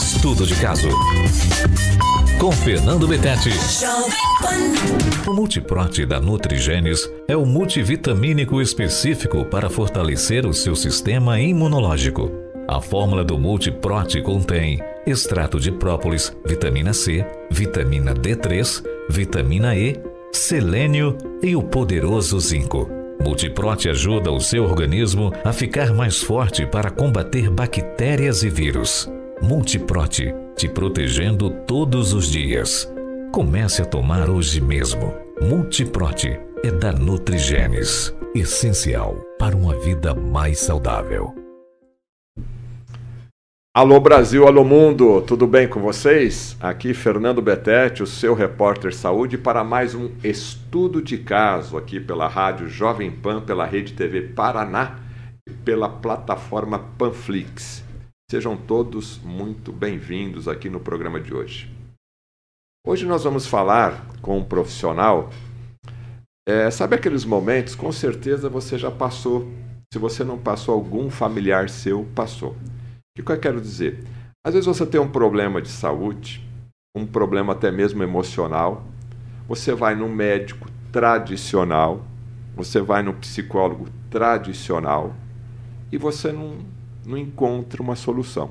Estudo de caso. Com Fernando Betete. O Multiprote da Nutrigenes é o multivitamínico específico para fortalecer o seu sistema imunológico. A fórmula do Multiprote contém extrato de própolis, vitamina C, vitamina D3, vitamina E, selênio e o poderoso zinco. Multiprote ajuda o seu organismo a ficar mais forte para combater bactérias e vírus. Multiprote, te protegendo todos os dias. Comece a tomar hoje mesmo. Multiprote é da Nutrigenes, essencial para uma vida mais saudável. Alô Brasil, alô mundo, tudo bem com vocês? Aqui Fernando Betete, o seu repórter saúde, para mais um estudo de caso aqui pela rádio Jovem Pan, pela Rede TV Paraná e pela plataforma Panflix. Sejam todos muito bem-vindos aqui no programa de hoje. Hoje nós vamos falar com um profissional. É, sabe aqueles momentos? Com certeza você já passou. Se você não passou, algum familiar seu passou. O que eu quero dizer? Às vezes você tem um problema de saúde, um problema até mesmo emocional, você vai num médico tradicional, você vai num psicólogo tradicional e você não, não encontra uma solução.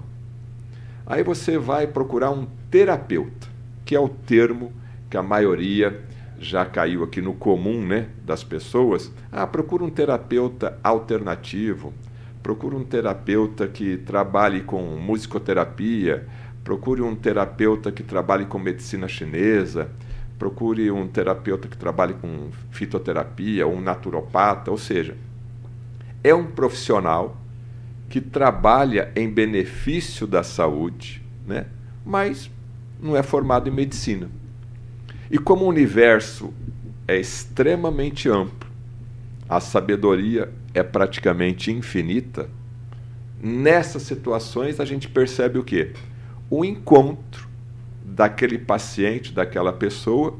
Aí você vai procurar um terapeuta, que é o termo que a maioria já caiu aqui no comum né, das pessoas. Ah, procura um terapeuta alternativo, procure um terapeuta que trabalhe com musicoterapia, procure um terapeuta que trabalhe com medicina chinesa, procure um terapeuta que trabalhe com fitoterapia, um naturopata, ou seja, é um profissional que trabalha em benefício da saúde, né? mas não é formado em medicina. E como o universo é extremamente amplo, a sabedoria é praticamente infinita, nessas situações a gente percebe o quê? O encontro daquele paciente, daquela pessoa,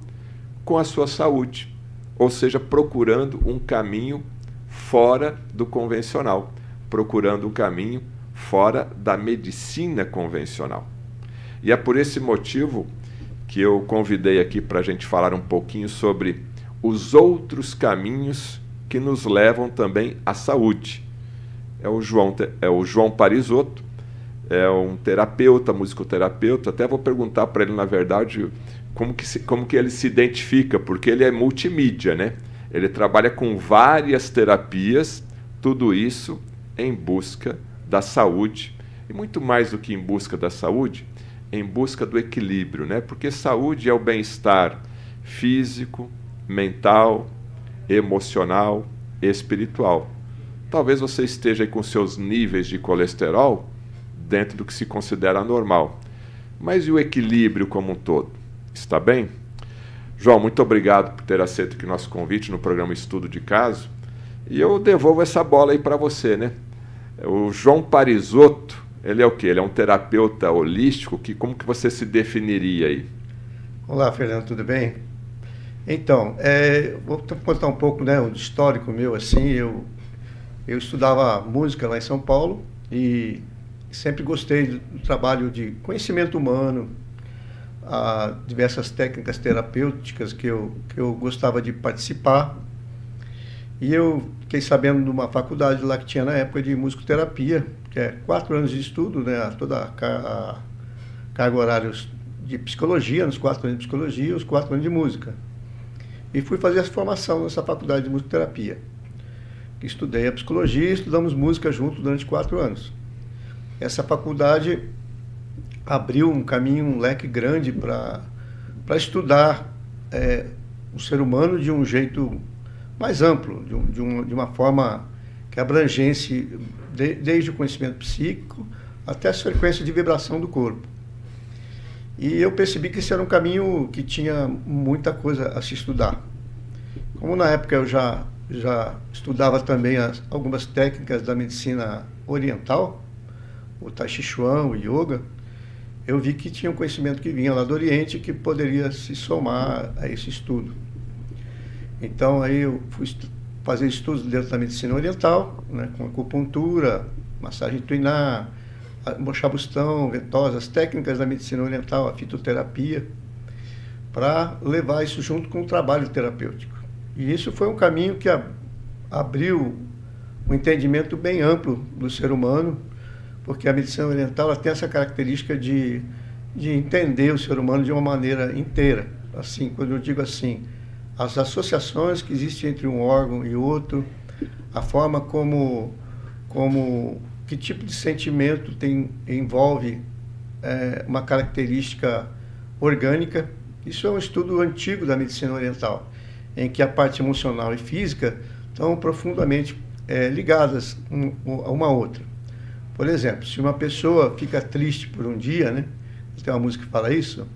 com a sua saúde. Ou seja, procurando um caminho fora do convencional, procurando um caminho fora da medicina convencional. E é por esse motivo que eu convidei aqui para a gente falar um pouquinho sobre os outros caminhos que nos levam também à saúde. É o João, é o João Parisotto, é um terapeuta, musicoterapeuta. Até vou perguntar para ele, na verdade, como que, se, como que ele se identifica, porque ele é multimídia, né? Ele trabalha com várias terapias, tudo isso em busca da saúde. E muito mais do que em busca da saúde, em busca do equilíbrio, né? Porque saúde é o bem-estar físico, mental, emocional, espiritual. Talvez você esteja com seus níveis de colesterol dentro do que se considera normal. Mas e o equilíbrio como um todo? Está bem? João, muito obrigado por ter aceito aqui nosso convite no programa Estudo de Caso. E eu devolvo essa bola aí para você, né? O João Parisotto, ele é o quê? Ele é um terapeuta holístico. Que, como que você se definiria aí? Olá, Fernando, tudo bem? Então, é, vou contar um pouco, né, um histórico meu, assim, eu, eu estudava música lá em São Paulo e sempre gostei do, do trabalho de conhecimento humano, a diversas técnicas terapêuticas que eu, que eu gostava de participar. E eu fiquei sabendo de uma faculdade lá que tinha na época de musicoterapia, que é quatro anos de estudo, né, toda a, carga horária de psicologia, nos quatro anos de psicologia e os quatro anos de música e fui fazer essa formação nessa faculdade de musicoterapia. Estudei a psicologia e estudamos música junto durante quatro anos. Essa faculdade abriu um caminho, um leque grande para estudar é, o ser humano de um jeito mais amplo, de, um, de, um, de uma forma que abrangesse de, desde o conhecimento psíquico até as frequências de vibração do corpo. E eu percebi que esse era um caminho que tinha muita coisa a se estudar. Como na época eu já, já estudava também as, algumas técnicas da medicina oriental, o Tai Chi Chuan, o Yoga, eu vi que tinha um conhecimento que vinha lá do Oriente que poderia se somar a esse estudo. Então aí eu fui fazer estudos dentro da medicina oriental, né, com acupuntura, massagem tuinar, mochabustão, ventosa, as técnicas da medicina oriental, a fitoterapia, para levar isso junto com o trabalho terapêutico. E isso foi um caminho que abriu um entendimento bem amplo do ser humano, porque a medicina oriental tem essa característica de, de entender o ser humano de uma maneira inteira. Assim, quando eu digo assim, as associações que existem entre um órgão e outro, a forma como, como que tipo de sentimento tem, envolve é, uma característica orgânica. Isso é um estudo antigo da medicina oriental, em que a parte emocional e física estão profundamente é, ligadas uma à outra. Por exemplo, se uma pessoa fica triste por um dia, né? Tem uma música que fala isso.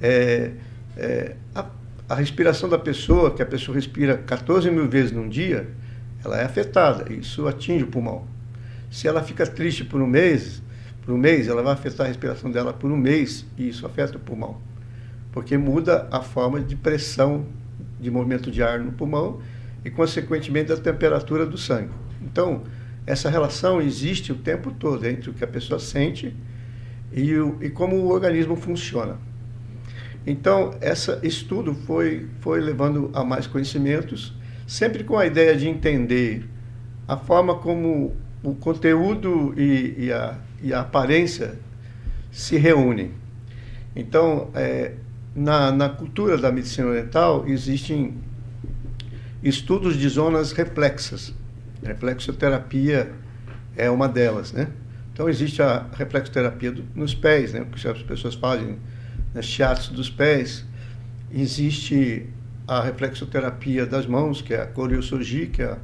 É, é, a, a, respiração da pessoa, que a pessoa respira 14 mil vezes num dia, ela é afetada. Isso atinge o pulmão. Se ela fica triste por um mês, por um mês, ela vai afetar a respiração dela por um mês e isso afeta o pulmão, porque muda a forma de pressão de movimento de ar no pulmão e, consequentemente, a temperatura do sangue. Então, essa relação existe o tempo todo entre o que a pessoa sente e, o, e como o organismo funciona. Então, esse estudo foi, foi levando a mais conhecimentos, sempre com a ideia de entender a forma como o conteúdo e, e, a, e a aparência se reúnem. Então, é, na, na cultura da medicina oriental, existem estudos de zonas reflexas. reflexoterapia é uma delas, né? Então, existe a reflexoterapia do, nos pés, né? Que as pessoas fazem shiatsu dos pés. Existe a reflexoterapia das mãos, que é a Koryosoji, que é a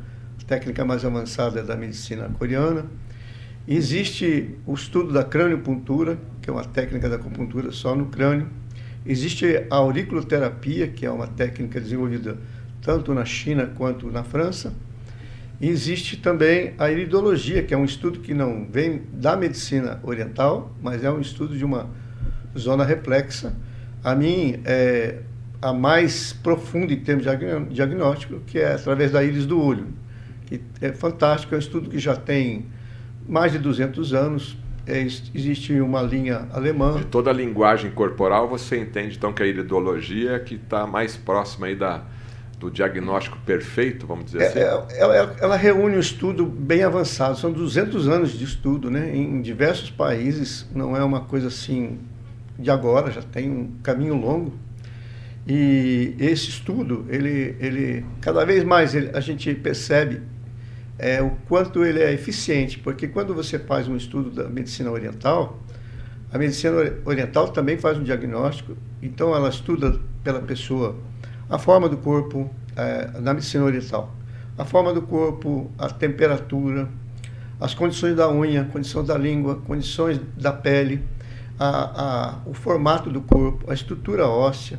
técnica mais avançada da medicina coreana. Existe o estudo da craniopuntura, que é uma técnica da acupuntura só no crânio. Existe a auriculoterapia, que é uma técnica desenvolvida tanto na China quanto na França. E existe também a iridologia, que é um estudo que não vem da medicina oriental, mas é um estudo de uma zona reflexa. A mim, é a mais profunda em termos de diagnóstico, que é através da íris do olho que é fantástico, é um estudo que já tem mais de 200 anos. É, existe uma linha alemã. De toda a linguagem corporal, você entende então que a iridologia é que está mais próxima aí da, do diagnóstico perfeito, vamos dizer é, assim? É, ela, ela, reúne um estudo bem avançado, são 200 anos de estudo, né? em diversos países, não é uma coisa assim de agora, já tem um caminho longo. E esse estudo, ele, ele cada vez mais ele, a gente percebe é, o quanto ele é eficiente, porque quando você faz um estudo da medicina oriental, a medicina oriental também faz um diagnóstico, então ela estuda pela pessoa a forma do corpo é, na medicina oriental, a forma do corpo, a temperatura, as condições da unha, condição da língua, condições da pele, a, a, o formato do corpo, a estrutura óssea,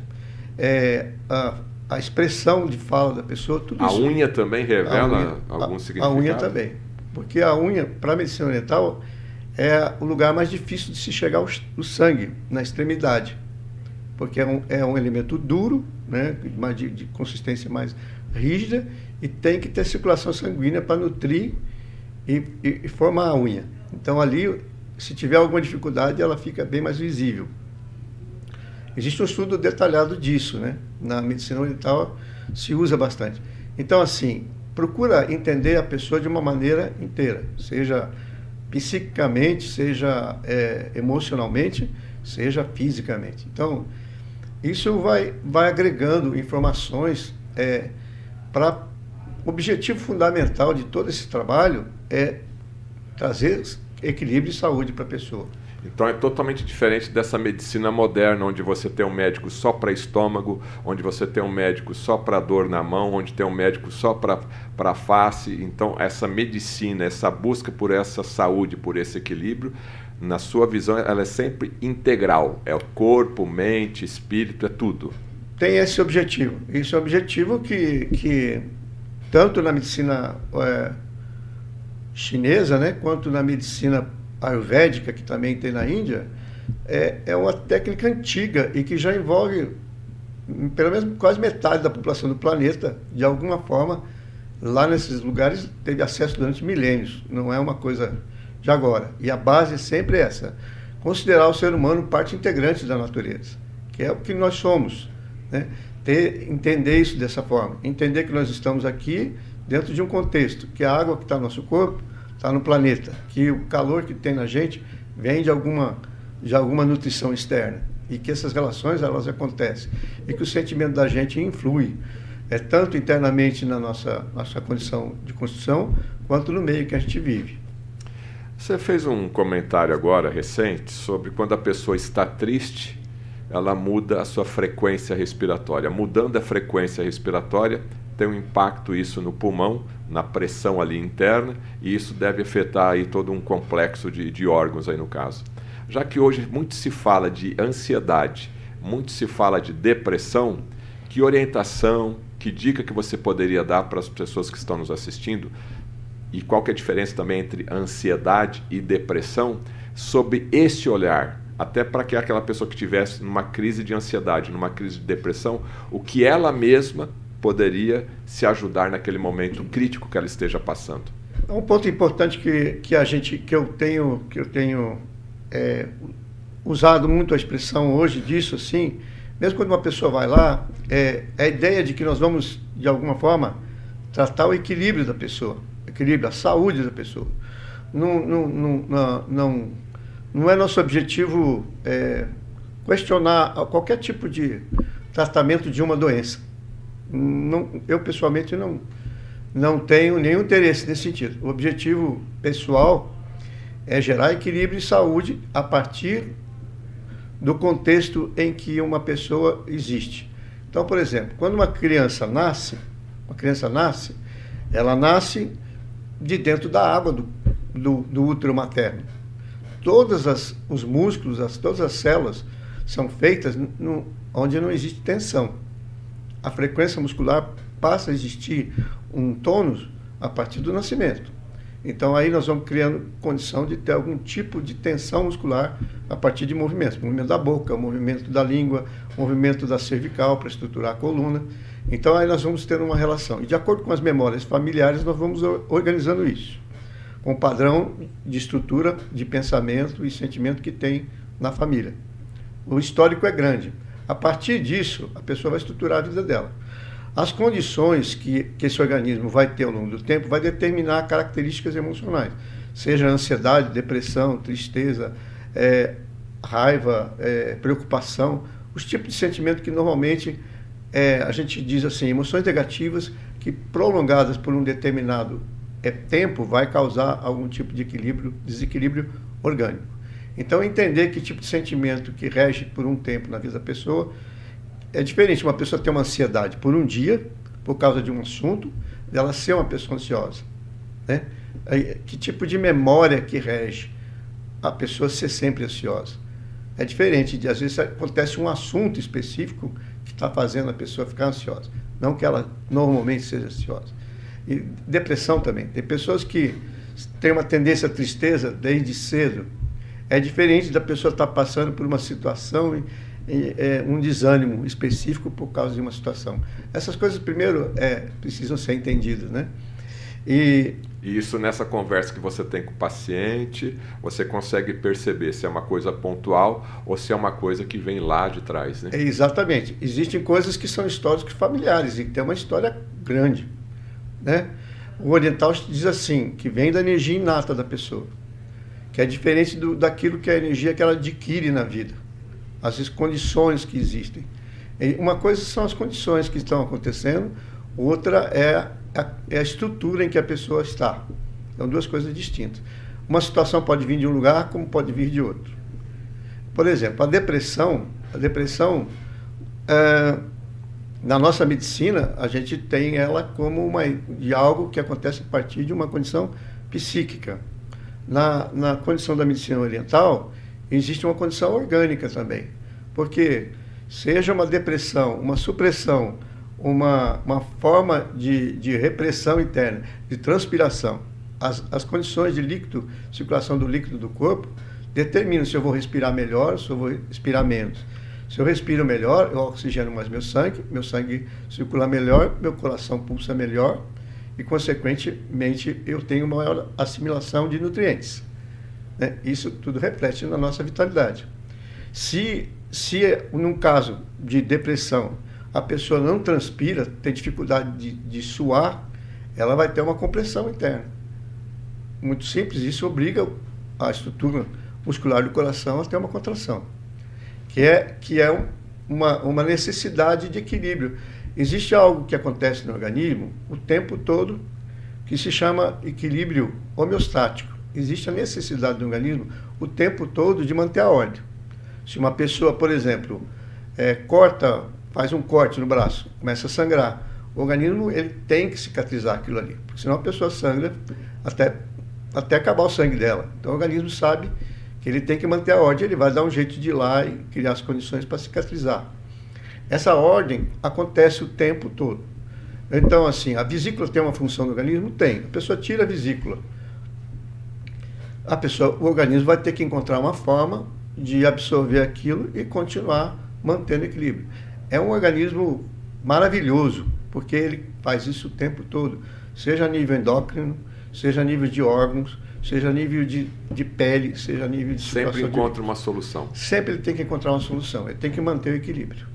é, a, a expressão de fala da pessoa, tudo a isso. A unha também revela unha, algum a, significado? A unha também. Porque a unha, para a medicina oriental, é o lugar mais difícil de se chegar ao, ao sangue, na extremidade. Porque é um, é um elemento duro, né, de, de consistência mais rígida, e tem que ter circulação sanguínea para nutrir e, e, e formar a unha. Então, ali, se tiver alguma dificuldade, ela fica bem mais visível. Existe um estudo detalhado disso, né? Na medicina oriental se usa bastante. Então, assim, procura entender a pessoa de uma maneira inteira, seja psiquicamente, seja é, emocionalmente, seja fisicamente. Então, isso vai, vai agregando informações é, para o objetivo fundamental de todo esse trabalho é trazer equilíbrio e saúde para a pessoa. Então é totalmente diferente dessa medicina moderna, onde você tem um médico só para estômago, onde você tem um médico só para dor na mão, onde tem um médico só para face. Então, essa medicina, essa busca por essa saúde, por esse equilíbrio, na sua visão, ela é sempre integral. É o corpo, mente, espírito, é tudo. Tem esse objetivo. Esse objetivo que, que tanto na medicina é, chinesa, né, quanto na medicina ayurvédica, que também tem na Índia, é, é uma técnica antiga e que já envolve pelo menos quase metade da população do planeta, de alguma forma, lá nesses lugares teve acesso durante milênios. Não é uma coisa de agora. E a base é sempre essa: considerar o ser humano parte integrante da natureza, que é o que nós somos. Né? Ter, entender isso dessa forma. Entender que nós estamos aqui dentro de um contexto, que a água que está no nosso corpo está no planeta, que o calor que tem na gente vem de alguma, de alguma nutrição externa e que essas relações elas acontecem e que o sentimento da gente influi é tanto internamente na nossa nossa condição de construção quanto no meio que a gente vive. Você fez um comentário agora recente sobre quando a pessoa está triste, ela muda a sua frequência respiratória. Mudando a frequência respiratória, tem um impacto isso no pulmão, na pressão ali interna, e isso deve afetar aí todo um complexo de, de órgãos aí no caso. Já que hoje muito se fala de ansiedade, muito se fala de depressão, que orientação, que dica que você poderia dar para as pessoas que estão nos assistindo e qual que é a diferença também entre ansiedade e depressão sob esse olhar, até para que aquela pessoa que estivesse numa crise de ansiedade, numa crise de depressão, o que ela mesma poderia se ajudar naquele momento crítico que ela esteja passando. É um ponto importante que, que a gente que eu tenho que eu tenho é, usado muito a expressão hoje disso assim, mesmo quando uma pessoa vai lá, é, é a ideia de que nós vamos de alguma forma tratar o equilíbrio da pessoa, equilíbrio, a saúde da pessoa. Não, não, não, não, não é nosso objetivo é, questionar qualquer tipo de tratamento de uma doença não, eu pessoalmente não, não tenho nenhum interesse nesse sentido. O objetivo pessoal é gerar equilíbrio e saúde a partir do contexto em que uma pessoa existe. Então, por exemplo, quando uma criança nasce, uma criança nasce, ela nasce de dentro da água do, do, do útero materno. Todos as, os músculos, as, todas as células são feitas no, onde não existe tensão a frequência muscular passa a existir um tônus a partir do nascimento. Então aí nós vamos criando condição de ter algum tipo de tensão muscular a partir de movimentos, movimento da boca, movimento da língua, movimento da cervical para estruturar a coluna. Então aí nós vamos ter uma relação. E de acordo com as memórias familiares, nós vamos organizando isso, com o padrão de estrutura, de pensamento e sentimento que tem na família. O histórico é grande. A partir disso, a pessoa vai estruturar a vida dela. As condições que, que esse organismo vai ter ao longo do tempo vai determinar características emocionais, seja ansiedade, depressão, tristeza, é, raiva, é, preocupação, os tipos de sentimento que normalmente é, a gente diz assim, emoções negativas que prolongadas por um determinado é, tempo vai causar algum tipo de equilíbrio, desequilíbrio orgânico. Então, entender que tipo de sentimento que rege por um tempo na vida da pessoa é diferente. Uma pessoa ter uma ansiedade por um dia, por causa de um assunto, dela ser uma pessoa ansiosa. Né? Que tipo de memória que rege a pessoa ser sempre ansiosa? É diferente de, às vezes, acontece um assunto específico que está fazendo a pessoa ficar ansiosa. Não que ela normalmente seja ansiosa. E depressão também. Tem pessoas que têm uma tendência à tristeza desde cedo é diferente da pessoa estar passando por uma situação e, e é, um desânimo específico por causa de uma situação. Essas coisas, primeiro, é, precisam ser entendidas, né? E, isso nessa conversa que você tem com o paciente, você consegue perceber se é uma coisa pontual ou se é uma coisa que vem lá de trás, né? É, exatamente. Existem coisas que são históricas familiares e que tem uma história grande, né? O oriental diz assim, que vem da energia inata da pessoa que é diferente do, daquilo que é a energia que ela adquire na vida, as condições que existem. Uma coisa são as condições que estão acontecendo, outra é a, é a estrutura em que a pessoa está. São duas coisas distintas. Uma situação pode vir de um lugar, como pode vir de outro. Por exemplo, a depressão, a depressão é, na nossa medicina a gente tem ela como uma de algo que acontece a partir de uma condição psíquica na, na condição da medicina oriental, existe uma condição orgânica também. Porque seja uma depressão, uma supressão, uma, uma forma de, de repressão interna, de transpiração, as, as condições de líquido, circulação do líquido do corpo, determinam se eu vou respirar melhor, se eu vou respirar menos. Se eu respiro melhor, eu oxigeno mais meu sangue, meu sangue circula melhor, meu coração pulsa melhor, e, consequentemente, eu tenho maior assimilação de nutrientes. Né? Isso tudo reflete na nossa vitalidade. Se, se num caso de depressão, a pessoa não transpira, tem dificuldade de, de suar, ela vai ter uma compressão interna. Muito simples, isso obriga a estrutura muscular do coração a ter uma contração, que é, que é uma, uma necessidade de equilíbrio. Existe algo que acontece no organismo o tempo todo que se chama equilíbrio homeostático. Existe a necessidade do organismo o tempo todo de manter a ordem. Se uma pessoa, por exemplo, é, corta, faz um corte no braço, começa a sangrar, o organismo ele tem que cicatrizar aquilo ali, porque senão a pessoa sangra até, até acabar o sangue dela. Então o organismo sabe que ele tem que manter a ordem, ele vai dar um jeito de ir lá e criar as condições para cicatrizar. Essa ordem acontece o tempo todo. Então, assim, a vesícula tem uma função no organismo? Tem. A pessoa tira a vesícula. A pessoa, o organismo vai ter que encontrar uma forma de absorver aquilo e continuar mantendo equilíbrio. É um organismo maravilhoso, porque ele faz isso o tempo todo, seja a nível endócrino, seja a nível de órgãos, seja a nível de, de pele, seja a nível de Sempre encontra de... uma solução. Sempre ele tem que encontrar uma solução, ele tem que manter o equilíbrio.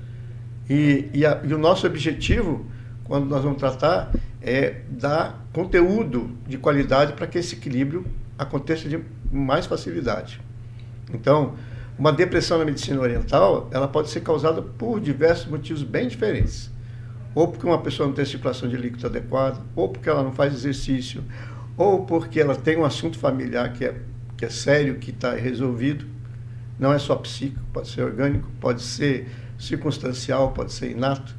E, e, a, e o nosso objetivo, quando nós vamos tratar, é dar conteúdo de qualidade para que esse equilíbrio aconteça de mais facilidade. Então, uma depressão na medicina oriental, ela pode ser causada por diversos motivos bem diferentes. Ou porque uma pessoa não tem circulação de líquido adequada, ou porque ela não faz exercício, ou porque ela tem um assunto familiar que é, que é sério, que está resolvido. Não é só psíquico, pode ser orgânico, pode ser circunstancial, pode ser inato.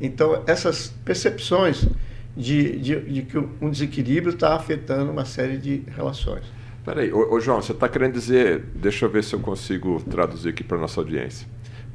Então, essas percepções de, de, de que um desequilíbrio está afetando uma série de relações. Peraí, ô, ô João, você está querendo dizer, deixa eu ver se eu consigo traduzir aqui para nossa audiência.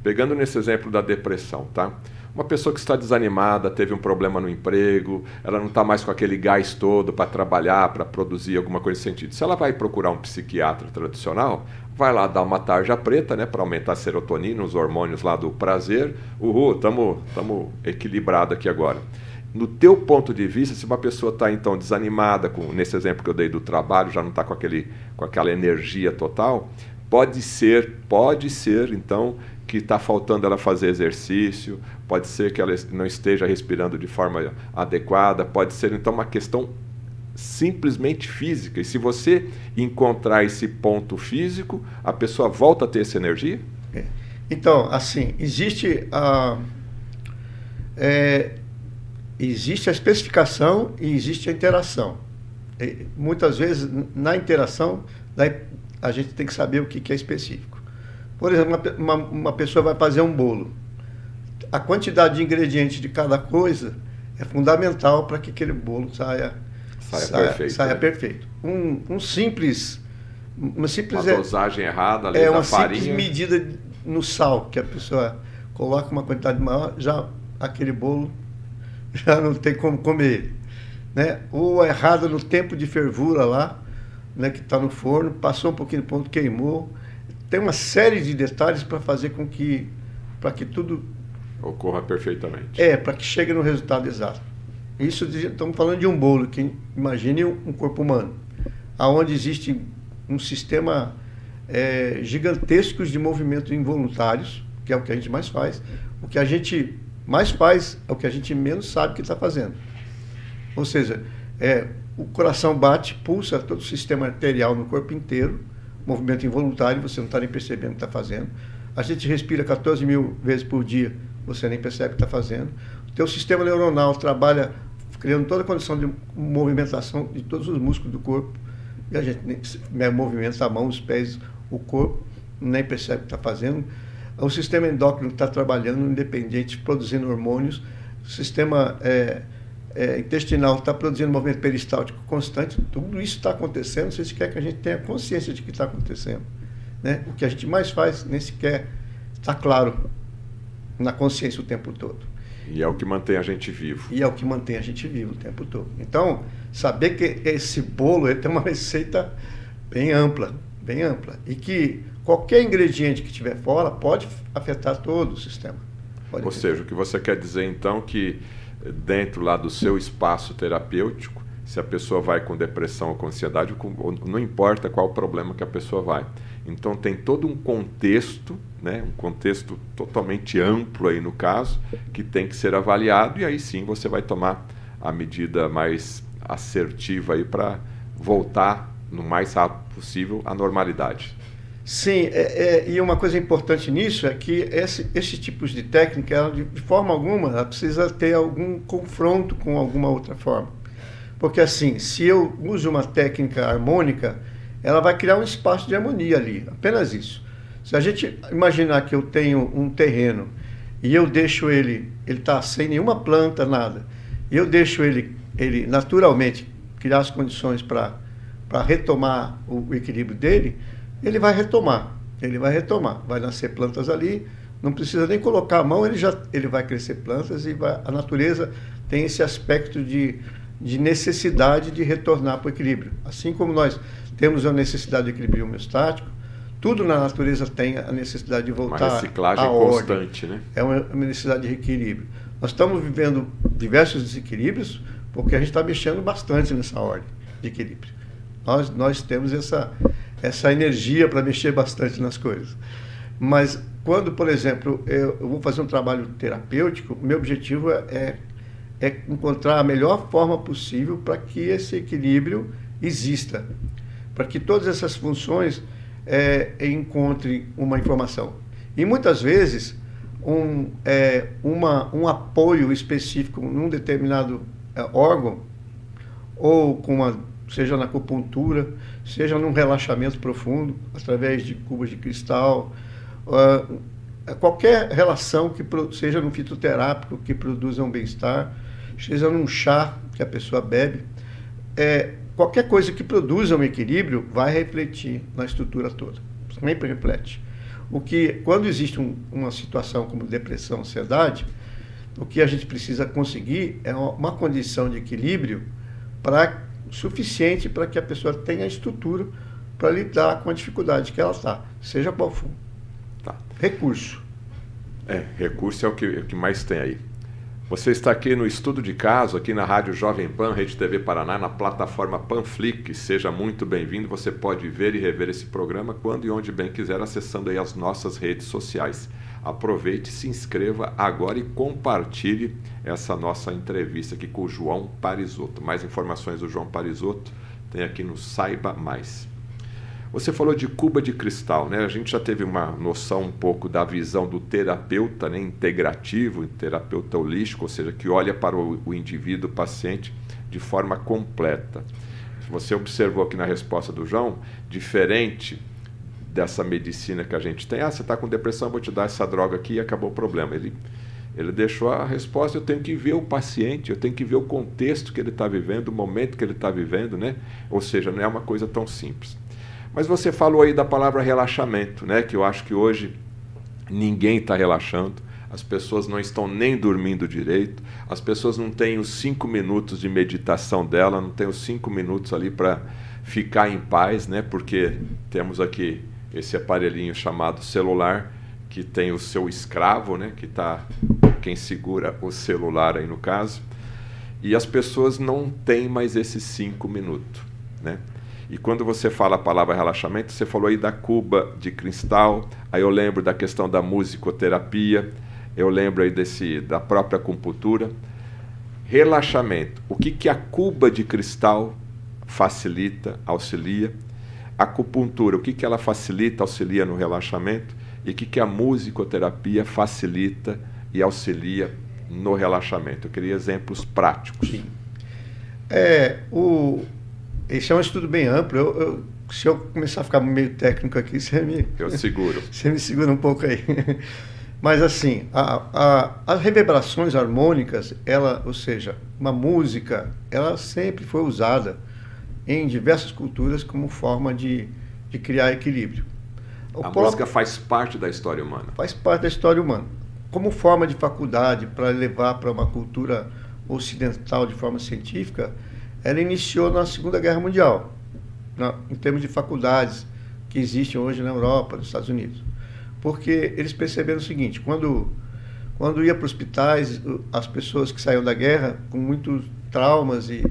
Pegando nesse exemplo da depressão, tá? Uma pessoa que está desanimada, teve um problema no emprego, ela não está mais com aquele gás todo para trabalhar, para produzir alguma coisa nesse sentido. Se ela vai procurar um psiquiatra tradicional, vai lá dar uma tarja preta, né, para aumentar a serotonina, os hormônios lá do prazer. Uhul, estamos equilibrado aqui agora. No teu ponto de vista, se uma pessoa está então desanimada, com, nesse exemplo que eu dei do trabalho, já não está com, aquele, com aquela energia total, pode ser, pode ser então que está faltando ela fazer exercício, pode ser que ela não esteja respirando de forma adequada, pode ser então uma questão simplesmente física. E se você encontrar esse ponto físico, a pessoa volta a ter essa energia? É. Então, assim, existe a, é, existe a especificação e existe a interação. E, muitas vezes, na interação, a gente tem que saber o que é específico. Por exemplo, uma, uma, uma pessoa vai fazer um bolo. A quantidade de ingredientes de cada coisa é fundamental para que aquele bolo saia, saia, saia perfeito. Saia né? perfeito. Um, um, simples. Uma simples. Uma é, dosagem errada ali é da uma farinha. simples medida no sal, que a pessoa coloca uma quantidade maior, já aquele bolo já não tem como comer. Né? Ou errada no tempo de fervura lá, né, que está no forno, passou um pouquinho do ponto, queimou tem uma série de detalhes para fazer com que para que tudo ocorra perfeitamente. É, para que chegue no resultado exato. Isso estamos falando de um bolo que imagine um corpo humano, aonde existe um sistema é, gigantesco de movimentos involuntários, que é o que a gente mais faz. O que a gente mais faz é o que a gente menos sabe que está fazendo. Ou seja, é, o coração bate, pulsa todo o sistema arterial no corpo inteiro movimento involuntário, você não está nem percebendo que está fazendo. A gente respira 14 mil vezes por dia, você nem percebe que está fazendo. O teu sistema neuronal trabalha criando toda a condição de movimentação de todos os músculos do corpo. E a gente nem, movimenta a mão, os pés, o corpo, nem percebe que está fazendo. O sistema endócrino está trabalhando independente, produzindo hormônios. O sistema é, é, intestinal está produzindo movimento peristáltico constante, tudo isso está acontecendo, se quer que a gente tenha consciência de que está acontecendo. Né? O que a gente mais faz nem sequer está claro na consciência o tempo todo. E é o que mantém a gente vivo. E é o que mantém a gente vivo o tempo todo. Então, saber que esse bolo ele tem uma receita bem ampla, bem ampla. E que qualquer ingrediente que tiver fora pode afetar todo o sistema. Pode Ou afetar. seja, o que você quer dizer então que dentro lá do seu espaço terapêutico, se a pessoa vai com depressão ou com ansiedade, não importa qual problema que a pessoa vai. Então tem todo um contexto, né, um contexto totalmente amplo aí no caso, que tem que ser avaliado e aí sim você vai tomar a medida mais assertiva aí para voltar no mais rápido possível à normalidade. Sim, é, é, e uma coisa importante nisso é que esse, esses tipos de técnica, ela, de, de forma alguma, ela precisa ter algum confronto com alguma outra forma. Porque assim, se eu uso uma técnica harmônica, ela vai criar um espaço de harmonia ali, apenas isso. Se a gente imaginar que eu tenho um terreno e eu deixo ele, ele está sem nenhuma planta, nada, e eu deixo ele, ele naturalmente criar as condições para retomar o, o equilíbrio dele, ele vai retomar, ele vai retomar, vai nascer plantas ali, não precisa nem colocar a mão, ele já ele vai crescer plantas e vai, a natureza tem esse aspecto de de necessidade de retornar para o equilíbrio. Assim como nós temos a necessidade de equilíbrio homeostático, tudo na natureza tem a necessidade de voltar uma reciclagem à constante, ordem. né? É uma, necessidade de reequilíbrio. Nós estamos vivendo diversos desequilíbrios porque a gente está mexendo bastante nessa ordem de equilíbrio. Nós, nós temos essa, essa energia para mexer bastante nas coisas. Mas quando, por exemplo, eu, vou fazer um trabalho terapêutico, meu objetivo é, é é encontrar a melhor forma possível para que esse equilíbrio exista, para que todas essas funções é, encontrem uma informação. E muitas vezes, um, é, uma, um apoio específico num determinado é, órgão, ou com uma, seja na acupuntura, seja num relaxamento profundo, através de cubos de cristal, uh, qualquer relação que seja no fitoterápico que produza um bem-estar, seja num chá que a pessoa bebe, é, qualquer coisa que produza um equilíbrio vai refletir na estrutura toda. Sempre reflete. O que, quando existe um, uma situação como depressão, ansiedade, o que a gente precisa conseguir é uma condição de equilíbrio para suficiente para que a pessoa tenha estrutura para lidar com a dificuldade que ela está, seja qual for. Tá. Recurso. É, recurso é o que, é o que mais tem aí. Você está aqui no estudo de caso, aqui na Rádio Jovem Pan, Rede TV Paraná, na plataforma Panflix. Seja muito bem-vindo. Você pode ver e rever esse programa quando e onde bem quiser, acessando aí as nossas redes sociais. Aproveite, se inscreva agora e compartilhe essa nossa entrevista aqui com o João Parisotto. Mais informações do João Parisotto tem aqui no Saiba Mais. Você falou de cuba de cristal, né? A gente já teve uma noção um pouco da visão do terapeuta né? integrativo, terapeuta holístico, ou seja, que olha para o, indivíduo, o paciente, de forma completa. Você observou aqui na resposta do João, diferente dessa medicina que a gente tem. Ah, você está com depressão, vou te dar essa droga aqui e acabou o problema. Ele, ele deixou a resposta, eu tenho que ver o paciente, eu tenho que ver o contexto que ele está vivendo, o momento que ele está vivendo, né? Ou seja, não é uma coisa tão simples. Mas você falou aí da palavra relaxamento, né? Que eu acho que hoje ninguém está relaxando, as pessoas não estão nem dormindo direito, as pessoas não têm os cinco minutos de meditação dela, não têm os cinco minutos ali para ficar em paz, né? Porque temos aqui esse aparelhinho chamado celular que tem o seu escravo, né? Que está quem segura o celular aí no caso, e as pessoas não têm mais esses cinco minutos, né? E quando você fala a palavra relaxamento, você falou aí da cuba de cristal, aí eu lembro da questão da musicoterapia, eu lembro aí desse, da própria acupuntura. Relaxamento. O que, que a cuba de cristal facilita, auxilia? A acupuntura, o que, que ela facilita, auxilia no relaxamento? E o que, que a musicoterapia facilita e auxilia no relaxamento? Eu queria exemplos práticos. Sim. É, o, esse é um estudo bem amplo. Eu, eu, se eu começar a ficar meio técnico aqui, você me. Eu seguro. Você me segura um pouco aí. Mas assim, a, a, as reverberações harmônicas, ela, ou seja, uma música, ela sempre foi usada em diversas culturas como forma de, de criar equilíbrio. O a próprio, música faz parte da história humana. Faz parte da história humana. Como forma de faculdade para levar para uma cultura ocidental de forma científica, ela iniciou na Segunda Guerra Mundial, na, em termos de faculdades que existem hoje na Europa, nos Estados Unidos. Porque eles perceberam o seguinte, quando, quando ia para os hospitais, as pessoas que saíam da guerra com muitos traumas e,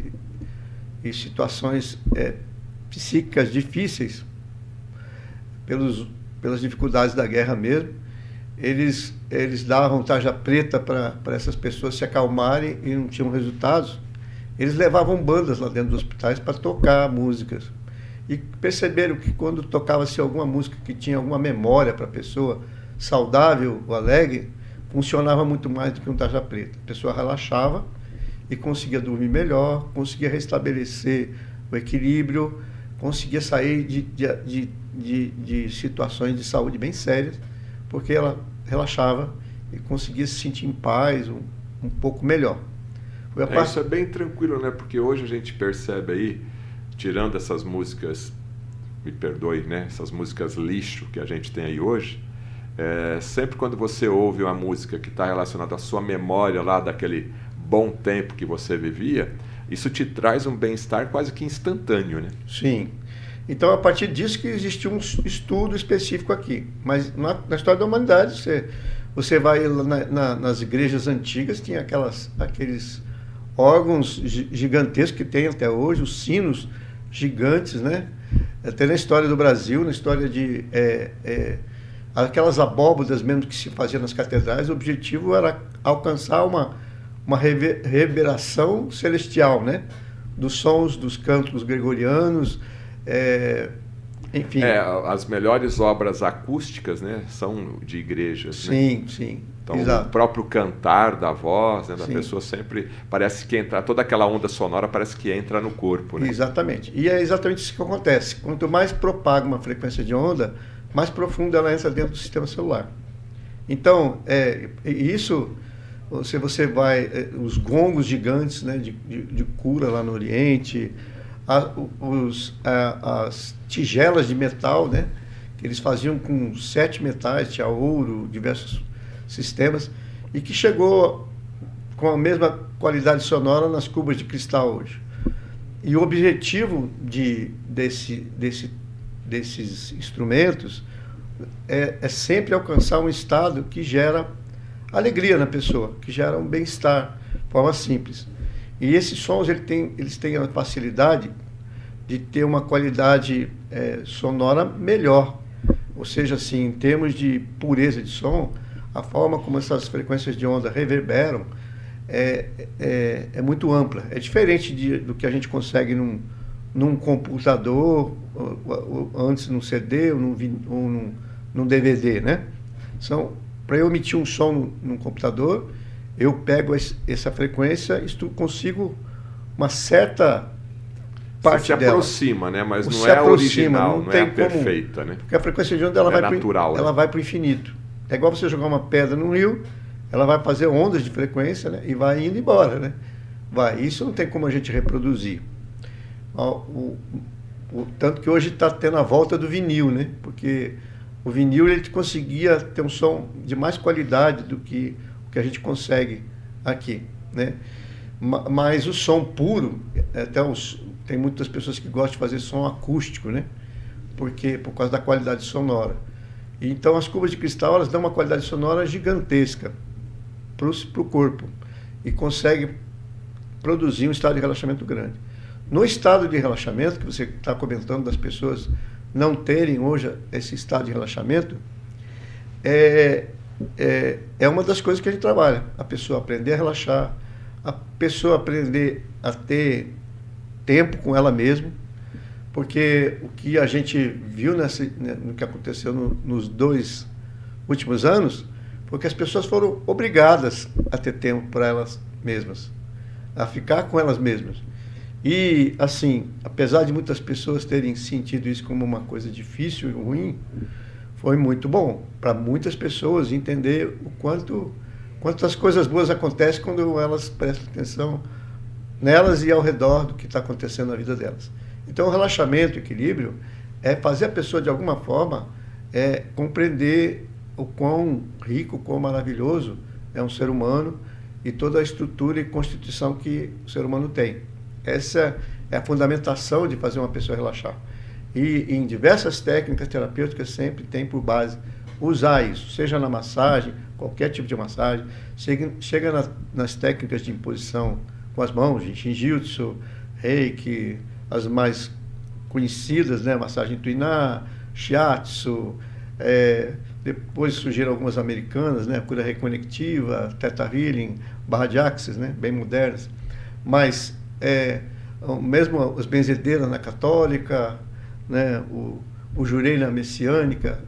e situações é, psíquicas difíceis, pelos, pelas dificuldades da guerra mesmo, eles, eles davam tarja preta para essas pessoas se acalmarem e não tinham resultados. Eles levavam bandas lá dentro dos hospitais para tocar músicas. E perceberam que quando tocava-se alguma música que tinha alguma memória para a pessoa, saudável ou alegre, funcionava muito mais do que um tarja preta. A pessoa relaxava e conseguia dormir melhor, conseguia restabelecer o equilíbrio, conseguia sair de, de, de, de, situações de saúde bem sérias, porque ela relaxava e conseguia se sentir em paz, um, um pouco melhor. É, parte... Isso é bem tranquilo, né? Porque hoje a gente percebe aí, tirando essas músicas, me perdoe, né? Essas músicas lixo que a gente tem aí hoje, é, sempre quando você ouve uma música que está relacionada à sua memória lá daquele bom tempo que você vivia, isso te traz um bem-estar quase que instantâneo, né? Sim. Então, a partir disso que existe um estudo específico aqui. Mas na, na história da humanidade, você, você vai na, na, nas igrejas antigas, tinha aquelas, aqueles órgãos gigantescos que tem até hoje, os sinos gigantes, né? Até na história do Brasil, na história de... É, é, aquelas abóbodas mesmo que se fazia nas catedrais, o objetivo era alcançar uma, uma reverberação celestial, né? Dos sons dos cantos gregorianos, é, enfim. É, as melhores obras acústicas, né, são de igrejas. Né? Sim, né? sim. Então, Exato. o próprio cantar da voz, né, da sim. pessoa sempre parece que entra, toda aquela onda sonora parece que entra no corpo. Né? Exatamente. E é exatamente isso que acontece. Quanto mais propaga uma frequência de onda, mais profunda ela entra dentro do sistema celular. Então, é, isso, se você vai, é, os gongos gigantes né, de, de, de cura lá no Oriente, a, os, a, as tigelas de metal, né, que eles faziam com sete metais, tinha ouro, diversos sistemas, e que chegou com a mesma qualidade sonora nas cubas de cristal hoje. E o objetivo de, desse, desse desses instrumentos é, é sempre alcançar um estado que gera alegria na pessoa, que gera um bem-estar, forma simples. E esses sons ele tem, eles têm a facilidade de ter uma qualidade é, sonora melhor. Ou seja, assim, em termos de pureza de som, a forma como essas frequências de onda reverberam é, é, é muito ampla. É diferente de, do que a gente consegue num, num computador, ou, ou, antes num CD ou num, ou num, num DVD, né? São, para eu emitir um som num, num computador, eu pego esse, essa frequência e consigo uma certa parte Você se dela. aproxima, né? Mas não é aproxima, original, não, não é como, perfeita, né? Porque a frequência de onda ela é vai natural, pro, ela né? vai para o infinito. É igual você jogar uma pedra no rio, ela vai fazer ondas de frequência, né? E vai indo embora, né? Vai. Isso não tem como a gente reproduzir. O, o, tanto que hoje está tendo a volta do vinil, né? Porque o vinil ele conseguia ter um som de mais qualidade do que o que a gente consegue aqui, né? Mas o som puro, até os, tem muitas pessoas que gostam de fazer som acústico, né? Porque por causa da qualidade sonora. Então as cubas de cristal elas dão uma qualidade sonora gigantesca para o corpo e consegue produzir um estado de relaxamento grande. No estado de relaxamento, que você está comentando das pessoas não terem hoje esse estado de relaxamento, é, é, é uma das coisas que a gente trabalha. A pessoa aprender a relaxar, a pessoa aprender a ter tempo com ela mesma, porque o que a gente viu nessa, né, no que aconteceu no, nos dois últimos anos foi que as pessoas foram obrigadas a ter tempo para elas mesmas, a ficar com elas mesmas. E, assim, apesar de muitas pessoas terem sentido isso como uma coisa difícil e ruim, foi muito bom para muitas pessoas entender o quanto quantas coisas boas acontecem quando elas prestam atenção nelas e ao redor do que está acontecendo na vida delas. Então, o relaxamento, o equilíbrio, é fazer a pessoa, de alguma forma, é, compreender o quão rico, o quão maravilhoso é um ser humano e toda a estrutura e constituição que o ser humano tem. Essa é a fundamentação de fazer uma pessoa relaxar. E em diversas técnicas terapêuticas sempre tem por base usar isso, seja na massagem, qualquer tipo de massagem, chega, chega nas, nas técnicas de imposição com as mãos, de shinjutsu, reiki, as mais conhecidas, né? Massagem Tuiná, Shiatsu, é, depois surgiram algumas americanas, né? Cura reconectiva, Theta Healing, barra de Axis, né? Bem modernas. Mas é, mesmo as benzedeiras na católica, né? O, o jurei na messiânica,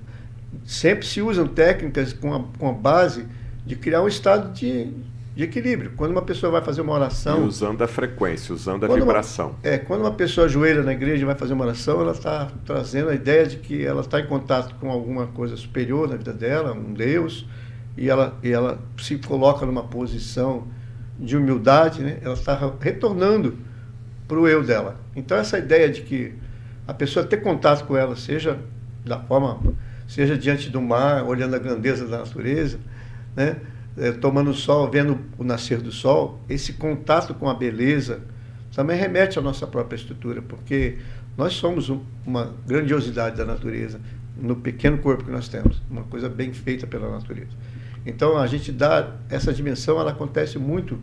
sempre se usam técnicas com a, com a base de criar um estado de, de equilíbrio. Quando uma pessoa vai fazer uma oração. E usando a frequência, usando a vibração. Uma, é, quando uma pessoa ajoelha na igreja e vai fazer uma oração, ela está trazendo a ideia de que ela está em contato com alguma coisa superior na vida dela, um Deus, e ela, e ela se coloca numa posição de humildade, né? ela está retornando para o eu dela. Então, essa ideia de que a pessoa ter contato com ela, seja da forma, seja diante do mar, olhando a grandeza da natureza, né? É, tomando sol, vendo o nascer do sol, esse contato com a beleza também remete à nossa própria estrutura, porque nós somos um, uma grandiosidade da natureza no pequeno corpo que nós temos, uma coisa bem feita pela natureza. Então a gente dá essa dimensão, ela acontece muito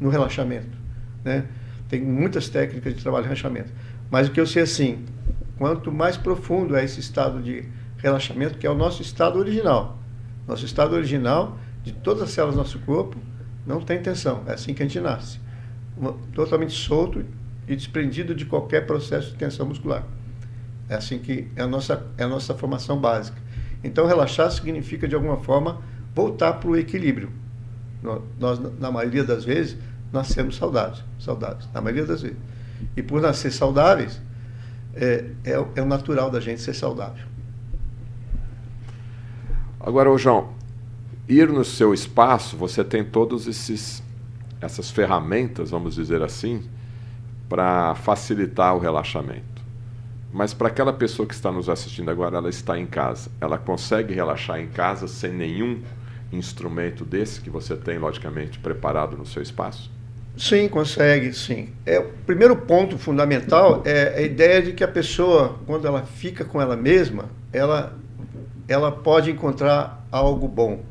no relaxamento, né? Tem muitas técnicas de trabalho de relaxamento, mas o que eu sei assim, quanto mais profundo é esse estado de relaxamento, que é o nosso estado original. Nosso estado original de todas as células do nosso corpo não tem tensão. É assim que a gente nasce. Totalmente solto e desprendido de qualquer processo de tensão muscular. É assim que é a nossa, é a nossa formação básica. Então, relaxar significa, de alguma forma, voltar para o equilíbrio. Nós, na maioria das vezes, nascemos saudáveis, saudáveis, na maioria das vezes. E por nascer saudáveis, é, é, é o natural da gente ser saudável. Agora, ô João, ir no seu espaço, você tem todos esses essas ferramentas, vamos dizer assim, para facilitar o relaxamento. Mas para aquela pessoa que está nos assistindo agora, ela está em casa. Ela consegue relaxar em casa sem nenhum instrumento desse que você tem, logicamente, preparado no seu espaço? Sim, consegue, sim. É, o primeiro ponto fundamental é a ideia de que a pessoa, quando ela fica com ela mesma, ela, ela pode encontrar algo bom.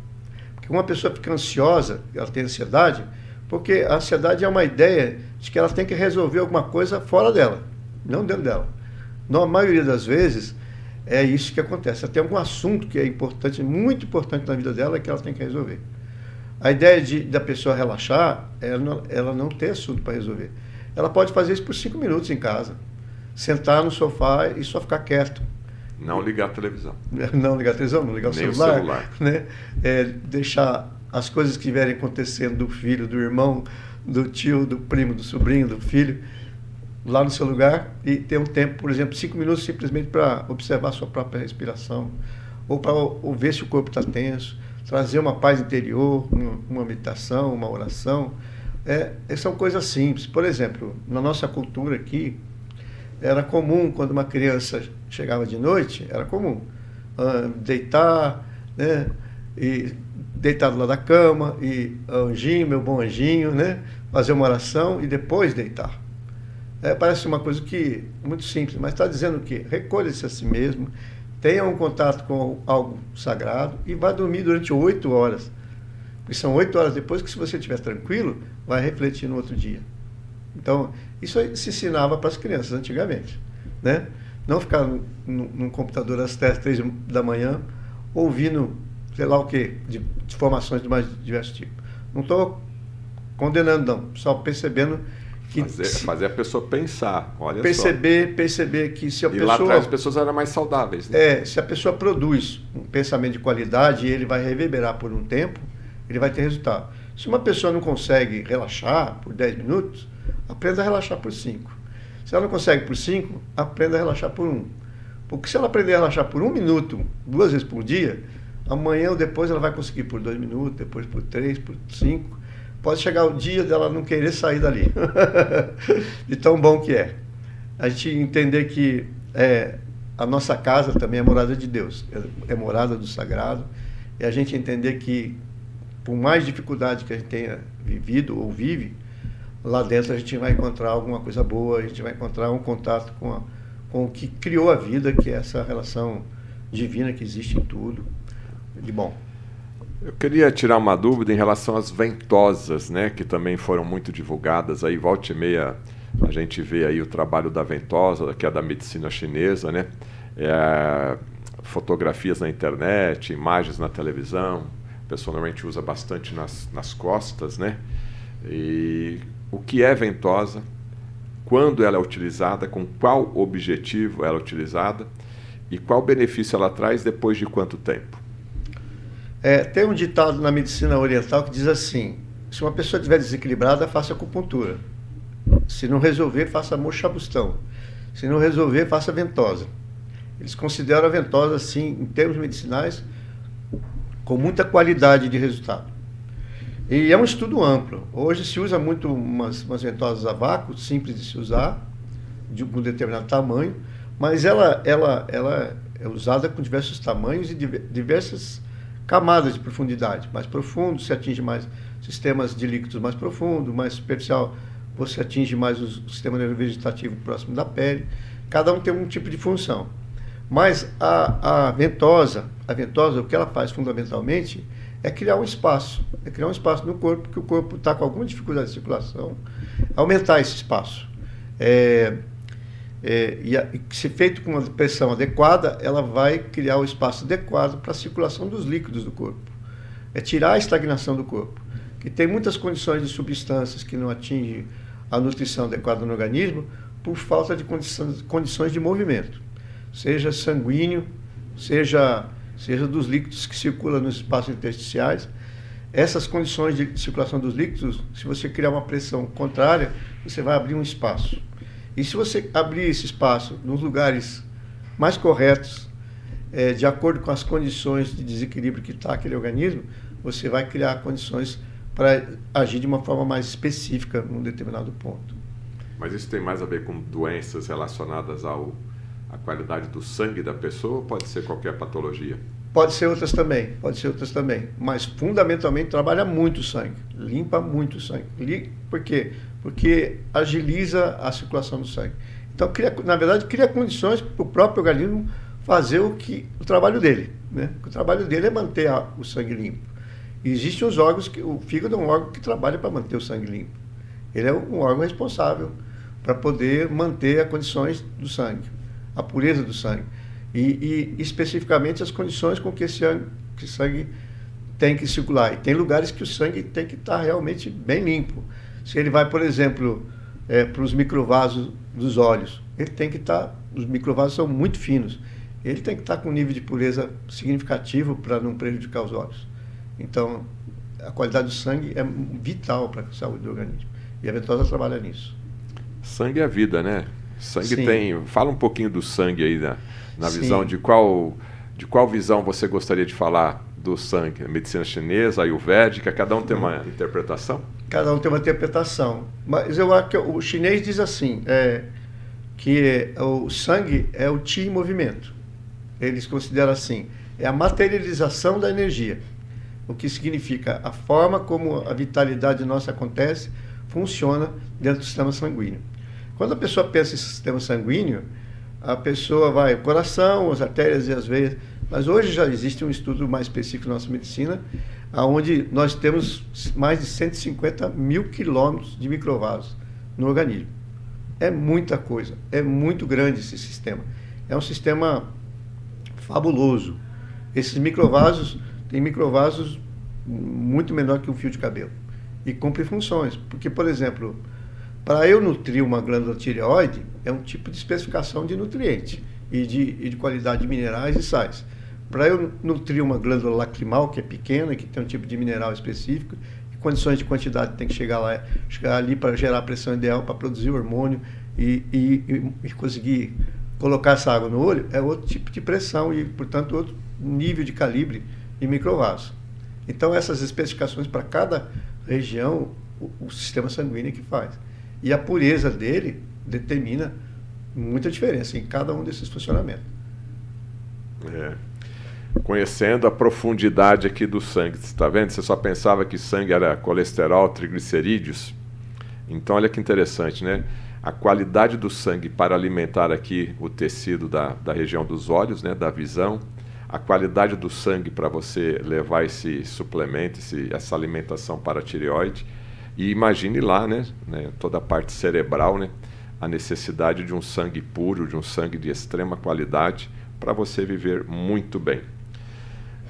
Porque uma pessoa fica ansiosa, ela tem ansiedade, porque a ansiedade é uma ideia de que ela tem que resolver alguma coisa fora dela, não dentro dela. Na maioria das vezes, é isso que acontece. Ela tem algum assunto que é importante, muito importante na vida dela, que ela tem que resolver. A ideia de, da pessoa relaxar, ela não, ela não tem assunto para resolver. Ela pode fazer isso por cinco minutos em casa. Sentar no sofá e só ficar quieto. Não ligar a televisão. Não ligar a televisão, não ligar o Nem celular. O celular. Né? É, deixar as coisas que estiverem acontecendo do filho, do irmão, do tio, do primo, do sobrinho, do filho, lá no seu lugar e ter um tempo, por exemplo, cinco minutos simplesmente para observar a sua própria respiração ou para ver se o corpo está tenso trazer uma paz interior, uma, meditação, uma oração. É, são coisas simples. Por exemplo, na nossa cultura aqui, era comum quando uma criança chegava de noite, era comum uh, deitar, né? E deitar do lado da cama e anjinho, meu bom anjinho, né? Fazer uma oração e depois deitar. É, parece uma coisa que muito simples, mas está dizendo que recolha-se a si mesmo, tenha um contato com algo sagrado e vá dormir durante oito horas. Porque são oito horas depois que, se você estiver tranquilo, vai refletir no outro dia. Então, isso se ensinava para as crianças antigamente. Né? Não ficar no, num computador às três da manhã ouvindo, sei lá o quê, de, de formações de mais diversos tipos. Não estou condenando, não, só percebendo que fazer, se, fazer, a pessoa pensar, olha perceber, só. Perceber que se a e pessoa... lá atrás as pessoas eram mais saudáveis. Né? É, se a pessoa produz um pensamento de qualidade e ele vai reverberar por um tempo, ele vai ter resultado. Se uma pessoa não consegue relaxar por 10 minutos, aprenda a relaxar por 5. Se ela não consegue por 5, aprenda a relaxar por 1. Um. Porque se ela aprender a relaxar por um minuto, duas vezes por dia, amanhã ou depois ela vai conseguir por dois minutos, depois por três, por cinco pode chegar o dia dela não querer sair dali, de tão bom que é. A gente entender que é, a nossa casa também é morada de Deus, é, é morada do sagrado, e a gente entender que, por mais dificuldade que a gente tenha vivido ou vive, lá dentro a gente vai encontrar alguma coisa boa, a gente vai encontrar um contato com, a, com o que criou a vida, que é essa relação divina que existe em tudo, de bom. Eu queria tirar uma dúvida em relação às ventosas, né, que também foram muito divulgadas aí, volta e meia A gente vê aí o trabalho da ventosa, que é da medicina chinesa, né? É, fotografias na internet, imagens na televisão. A pessoa normalmente usa bastante nas, nas costas, né? E o que é ventosa, quando ela é utilizada, com qual objetivo ela é utilizada e qual benefício ela traz depois de quanto tempo? É, tem um ditado na medicina oriental que diz assim: se uma pessoa estiver desequilibrada, faça acupuntura. Se não resolver, faça mochabustão. Se não resolver, faça ventosa. Eles consideram a ventosa, assim, em termos medicinais, com muita qualidade de resultado. E é um estudo amplo. Hoje se usa muito umas, umas ventosas a vácuo, simples de se usar, de um determinado tamanho, mas ela, ela, ela é usada com diversos tamanhos e diversas camadas de profundidade. Mais profundo, se atinge mais sistemas de líquidos mais profundo, mais superficial, você atinge mais o sistema nervoso vegetativo próximo da pele. Cada um tem um tipo de função. Mas a, a ventosa, a ventosa, o que ela faz fundamentalmente é criar um espaço, é criar um espaço no corpo, que o corpo está com alguma dificuldade de circulação, aumentar esse espaço. É, é, e, a, se feito com uma pressão adequada, ela vai criar o espaço adequado para a circulação dos líquidos do corpo. É tirar a estagnação do corpo, que tem muitas condições de substâncias que não atingem a nutrição adequada no organismo por falta de condições, condições de movimento, seja sanguíneo, seja seja dos líquidos que circulam nos espaços intersticiais. Essas condições de circulação dos líquidos, se você criar uma pressão contrária, você vai abrir um espaço. E se você abrir esse espaço nos lugares mais corretos, é, de acordo com as condições de desequilíbrio que está aquele organismo, você vai criar condições para agir de uma forma mais específica num determinado ponto. Mas isso tem mais a ver com doenças relacionadas ao a qualidade do sangue da pessoa ou pode ser qualquer patologia? Pode ser outras também, pode ser outras também. Mas fundamentalmente trabalha muito o sangue, limpa muito o sangue. Por quê? Porque agiliza a circulação do sangue. Então, cria, na verdade, cria condições para o próprio organismo fazer o, que, o trabalho dele. Né? O trabalho dele é manter a, o sangue limpo. E existem os órgãos, que, o fígado é um órgão que trabalha para manter o sangue limpo. Ele é um órgão responsável para poder manter as condições do sangue a pureza do sangue. E, e especificamente as condições com que esse que sangue tem que circular. E tem lugares que o sangue tem que estar realmente bem limpo. Se ele vai, por exemplo, é, para os microvasos dos olhos, ele tem que estar. Os microvasos são muito finos. Ele tem que estar com um nível de pureza significativo para não prejudicar os olhos. Então, a qualidade do sangue é vital para a saúde do organismo. E a ventosa trabalha nisso. Sangue é vida, né? Sangue Sim. tem. Fala um pouquinho do sangue aí na, na visão de qual de qual visão você gostaria de falar do sangue? Medicina chinesa, ayurvédica, cada um tem uma interpretação? Cada um tem uma interpretação. Mas eu acho que o chinês diz assim, é, que o sangue é o ti em movimento. Eles consideram assim, é a materialização da energia. O que significa a forma como a vitalidade nossa acontece, funciona dentro do sistema sanguíneo. Quando a pessoa pensa em sistema sanguíneo, a pessoa vai o coração, as artérias e as veias. Mas hoje já existe um estudo mais específico na nossa medicina, onde nós temos mais de 150 mil quilômetros de microvasos no organismo. É muita coisa, é muito grande esse sistema. É um sistema fabuloso. Esses microvasos, tem microvasos muito menor que um fio de cabelo. E cumpre funções. Porque, por exemplo, para eu nutrir uma glândula tireoide, é um tipo de especificação de nutriente e de, e de qualidade de minerais e sais. Para eu nutrir uma glândula lacrimal, que é pequena, que tem um tipo de mineral específico, condições de quantidade tem que chegar lá, chegar ali para gerar a pressão ideal para produzir o hormônio e, e, e, conseguir colocar essa água no olho, é outro tipo de pressão e, portanto, outro nível de calibre de microvaso. Então, essas especificações para cada região, o, o sistema sanguíneo é que faz. E a pureza dele determina muita diferença em cada um desses funcionamentos. É. Conhecendo a profundidade aqui do sangue, está vendo? Você só pensava que sangue era colesterol, triglicerídeos. Então, olha que interessante, né? A qualidade do sangue para alimentar aqui o tecido da, da região dos olhos, né? Da visão. A qualidade do sangue para você levar esse suplemento, esse, essa alimentação para a tireoide e imagine lá, né, né, toda a parte cerebral, né? a necessidade de um sangue puro, de um sangue de extrema qualidade, para você viver muito bem.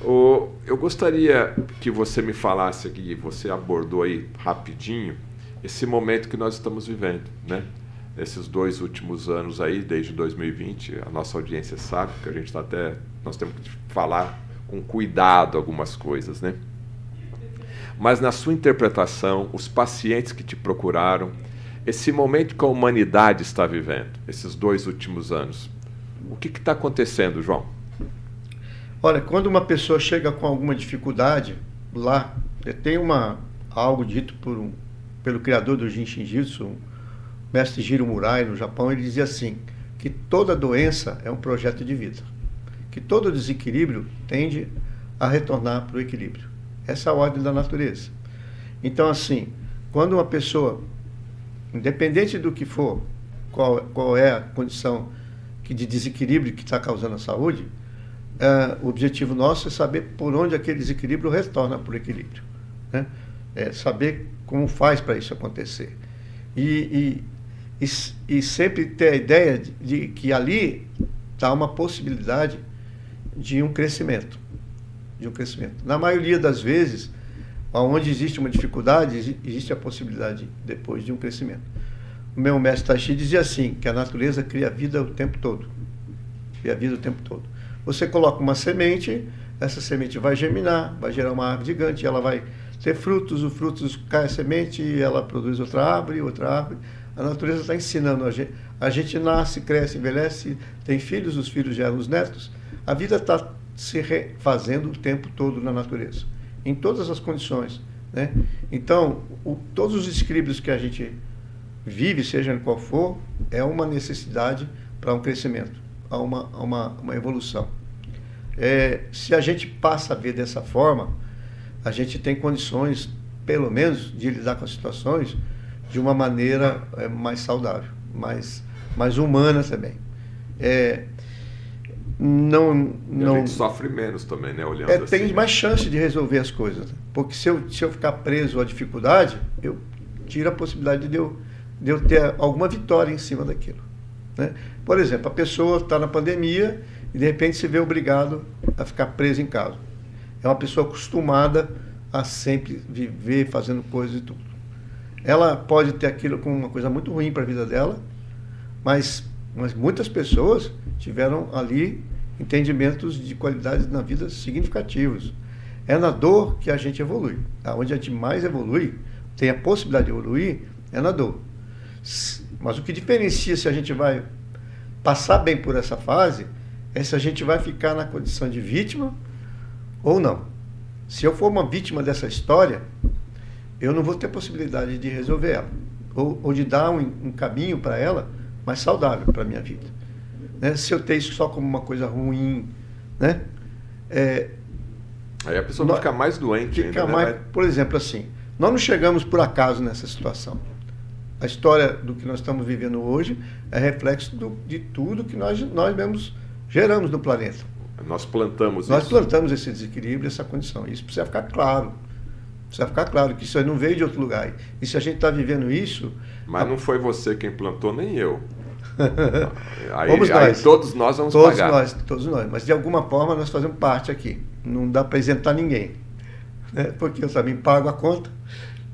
Eu gostaria que você me falasse aqui, você abordou aí rapidinho, esse momento que nós estamos vivendo, né? Nesses dois últimos anos aí, desde 2020, a nossa audiência sabe que a gente está até, nós temos que falar com cuidado algumas coisas, né? Mas na sua interpretação, os pacientes que te procuraram, esse momento que a humanidade está vivendo, esses dois últimos anos, o que está acontecendo, João? Olha, quando uma pessoa chega com alguma dificuldade lá, tem uma algo dito por um, pelo criador do Jinshin Jitsu, o mestre Jiro Murai no Japão, ele dizia assim, que toda doença é um projeto de vida, que todo desequilíbrio tende a retornar para o equilíbrio. Essa é a ordem da natureza. Então, assim, quando uma pessoa, independente do que for, qual, qual é a condição que de desequilíbrio que está causando a saúde, é, o objetivo nosso é saber por onde aquele desequilíbrio retorna para o equilíbrio. Né? É saber como faz para isso acontecer. E, e, e, e, sempre ter a ideia de, de que ali está uma possibilidade de um crescimento. De um crescimento. Na maioria das vezes, onde existe uma dificuldade, existe a possibilidade depois de um crescimento. O meu mestre Tashi dizia assim, que a natureza cria vida o tempo todo. Cria vida o tempo todo. Você coloca uma semente, essa semente vai germinar, vai gerar uma árvore gigante, ela vai ter frutos, o frutos cai a semente e ela produz outra árvore, outra árvore. A natureza está ensinando a gente. A gente nasce, cresce, envelhece, tem filhos, os filhos geram os netos. A vida está se refazendo o tempo todo na natureza, em todas as condições. Né? Então, o, todos os equilíbrios que a gente vive, seja qual for, é uma necessidade para um crescimento, a uma, a uma, uma evolução. É, se a gente passa a ver dessa forma, a gente tem condições, pelo menos, de lidar com as situações de uma maneira é, mais saudável, mais, mais humana também. É, não, não, a gente sofre menos também, né? Olhando é, assim. Tem mais chance de resolver as coisas. Porque se eu, se eu ficar preso à dificuldade, eu tiro a possibilidade de eu, de eu ter alguma vitória em cima daquilo. Né? Por exemplo, a pessoa está na pandemia e de repente se vê obrigado a ficar preso em casa é uma pessoa acostumada a sempre viver fazendo coisas e tudo. Ela pode ter aquilo como uma coisa muito ruim para a vida dela, mas, mas muitas pessoas tiveram ali entendimentos de qualidades na vida significativos. É na dor que a gente evolui. Onde a gente mais evolui, tem a possibilidade de evoluir, é na dor. Mas o que diferencia se a gente vai passar bem por essa fase é se a gente vai ficar na condição de vítima ou não. Se eu for uma vítima dessa história, eu não vou ter possibilidade de resolver ela, ou, ou de dar um, um caminho para ela mais saudável para a minha vida. Né? Se eu ter isso só como uma coisa ruim, né? É, Aí a pessoa vai ficar mais doente fica ainda, né? mais, Por exemplo, assim, nós não chegamos por acaso nessa situação. A história do que nós estamos vivendo hoje é reflexo do, de tudo que nós, nós mesmos geramos no planeta. Nós plantamos Nós isso. plantamos esse desequilíbrio, essa condição. Isso precisa ficar claro. Precisa ficar claro que isso aí não veio de outro lugar. E se a gente está vivendo isso. Mas não foi você quem plantou, nem eu. aí, Vamos aí nós. todos nós vamos todos pagar. Nós, todos nós. Mas de alguma forma nós fazemos parte aqui. Não dá para isentar ninguém. Né? Porque eu também pago a conta.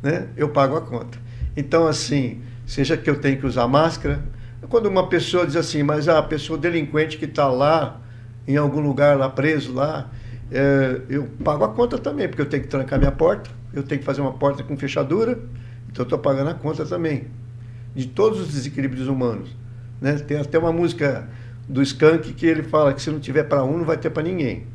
Né? Eu pago a conta. Então, assim, seja que eu tenho que usar máscara. Quando uma pessoa diz assim, mas a pessoa delinquente que está lá em algum lugar lá preso lá, é, eu pago a conta também, porque eu tenho que trancar minha porta, eu tenho que fazer uma porta com fechadura, então eu estou pagando a conta também. De todos os desequilíbrios humanos. Né? Tem até uma música do Skank que ele fala que se não tiver para um, não vai ter para ninguém.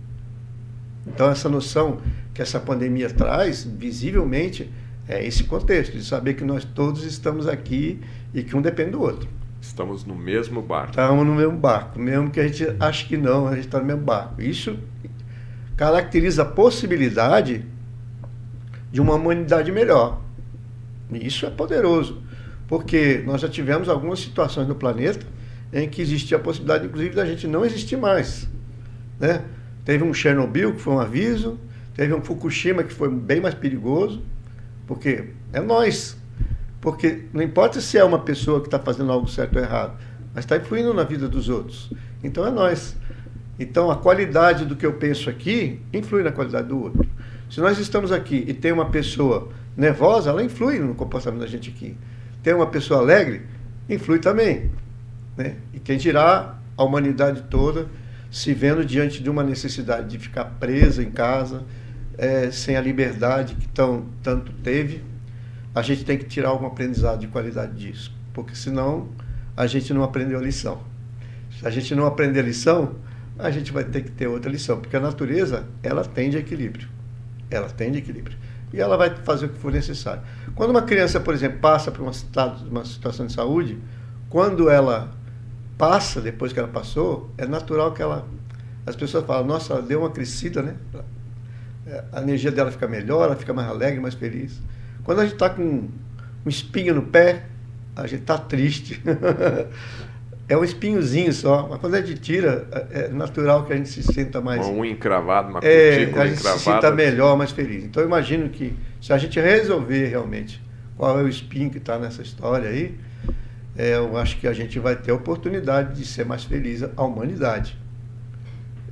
Então essa noção que essa pandemia traz, visivelmente, é esse contexto, de saber que nós todos estamos aqui e que um depende do outro. Estamos no mesmo barco. Estamos no mesmo barco, mesmo que a gente ache que não, a gente está no mesmo barco. Isso caracteriza a possibilidade de uma humanidade melhor. E isso é poderoso, porque nós já tivemos algumas situações no planeta em que existia a possibilidade, inclusive, da gente não existir mais. Né? Teve um Chernobyl, que foi um aviso, teve um Fukushima, que foi bem mais perigoso, porque é nós. Porque não importa se é uma pessoa que está fazendo algo certo ou errado, mas está influindo na vida dos outros. Então é nós. Então a qualidade do que eu penso aqui influi na qualidade do outro. Se nós estamos aqui e tem uma pessoa nervosa, ela influi no comportamento da gente aqui. Tem uma pessoa alegre, influi também. Né? E quem dirá a humanidade toda se vendo diante de uma necessidade de ficar presa em casa, é, sem a liberdade que tão, tanto teve, a gente tem que tirar algum aprendizado de qualidade disso, porque senão a gente não aprendeu a lição. Se a gente não aprender a lição, a gente vai ter que ter outra lição, porque a natureza, ela tende equilíbrio. Ela tende equilíbrio. E ela vai fazer o que for necessário. Quando uma criança, por exemplo, passa por uma situação de saúde, quando ela passa, depois que ela passou, é natural que ela. As pessoas falam, nossa, ela deu uma crescida, né? A energia dela fica melhor, ela fica mais alegre, mais feliz. Quando a gente está com um espinho no pé, a gente está triste. é um espinhozinho só, mas quando a gente tira, é, é natural que a gente se sinta mais. Uma unha encravada, uma é, a gente encravada. se sinta melhor, mais feliz. Então eu imagino que se a gente resolver realmente qual é o espinho que está nessa história aí, é, eu acho que a gente vai ter a oportunidade de ser mais feliz a humanidade.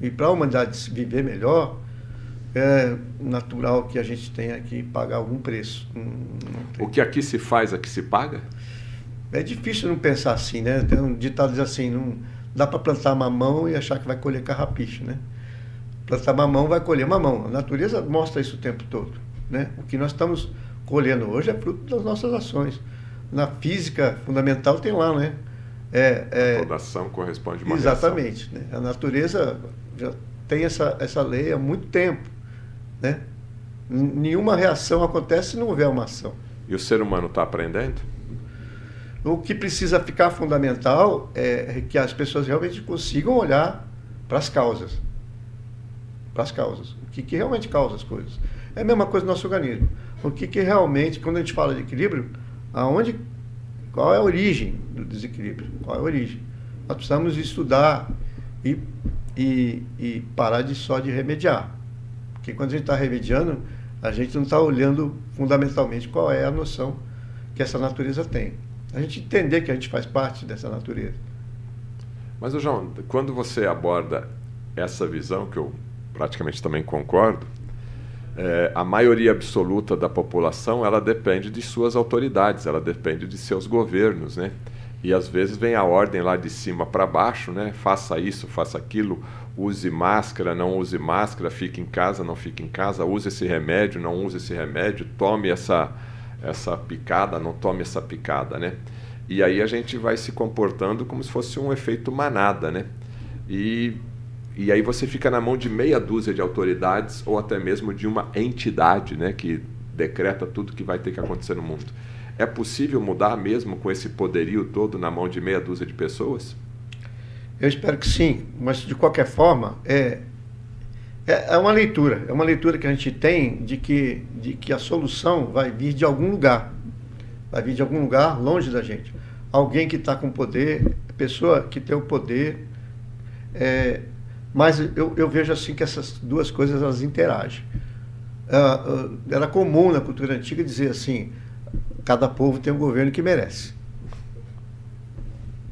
E para a humanidade viver melhor, é natural que a gente tenha que pagar algum preço. O que aqui se faz, aqui se paga? É difícil não pensar assim, né? Tem um ditado diz assim, não dá para plantar mamão e achar que vai colher carrapicho, né? Plantar mamão vai colher mamão. A natureza mostra isso o tempo todo, né? O que nós estamos colhendo hoje é fruto das nossas ações na física fundamental tem lá, né? É, é, Toda ação corresponde a uma Exatamente. Né? A natureza já tem essa, essa lei há muito tempo. Né? Nenhuma reação acontece se não houver uma ação. E o ser humano está aprendendo? O que precisa ficar fundamental é que as pessoas realmente consigam olhar para as causas. Para as causas. O que, que realmente causa as coisas. É a mesma coisa no nosso organismo. O que, que realmente, quando a gente fala de equilíbrio, aonde, qual é a origem do desequilíbrio? Qual é a origem? Nós precisamos estudar e, e, e parar de só de remediar. Porque quando a gente está remediando, a gente não está olhando fundamentalmente qual é a noção que essa natureza tem. A gente entender que a gente faz parte dessa natureza. Mas, João, quando você aborda essa visão, que eu praticamente também concordo, é, a maioria absoluta da população ela depende de suas autoridades, ela depende de seus governos, né? E às vezes vem a ordem lá de cima para baixo, né? Faça isso, faça aquilo, use máscara, não use máscara, fique em casa, não fique em casa, use esse remédio, não use esse remédio, tome essa essa picada, não tome essa picada, né? E aí a gente vai se comportando como se fosse um efeito manada, né? E e aí você fica na mão de meia dúzia de autoridades ou até mesmo de uma entidade né, que decreta tudo que vai ter que acontecer no mundo. É possível mudar mesmo com esse poderio todo na mão de meia dúzia de pessoas? Eu espero que sim, mas de qualquer forma, é, é, é uma leitura, é uma leitura que a gente tem de que, de que a solução vai vir de algum lugar, vai vir de algum lugar longe da gente. Alguém que está com poder, pessoa que tem o poder, é, mas eu, eu vejo assim que essas duas coisas elas interagem. Uh, uh, era comum na cultura antiga dizer assim: cada povo tem um governo que merece.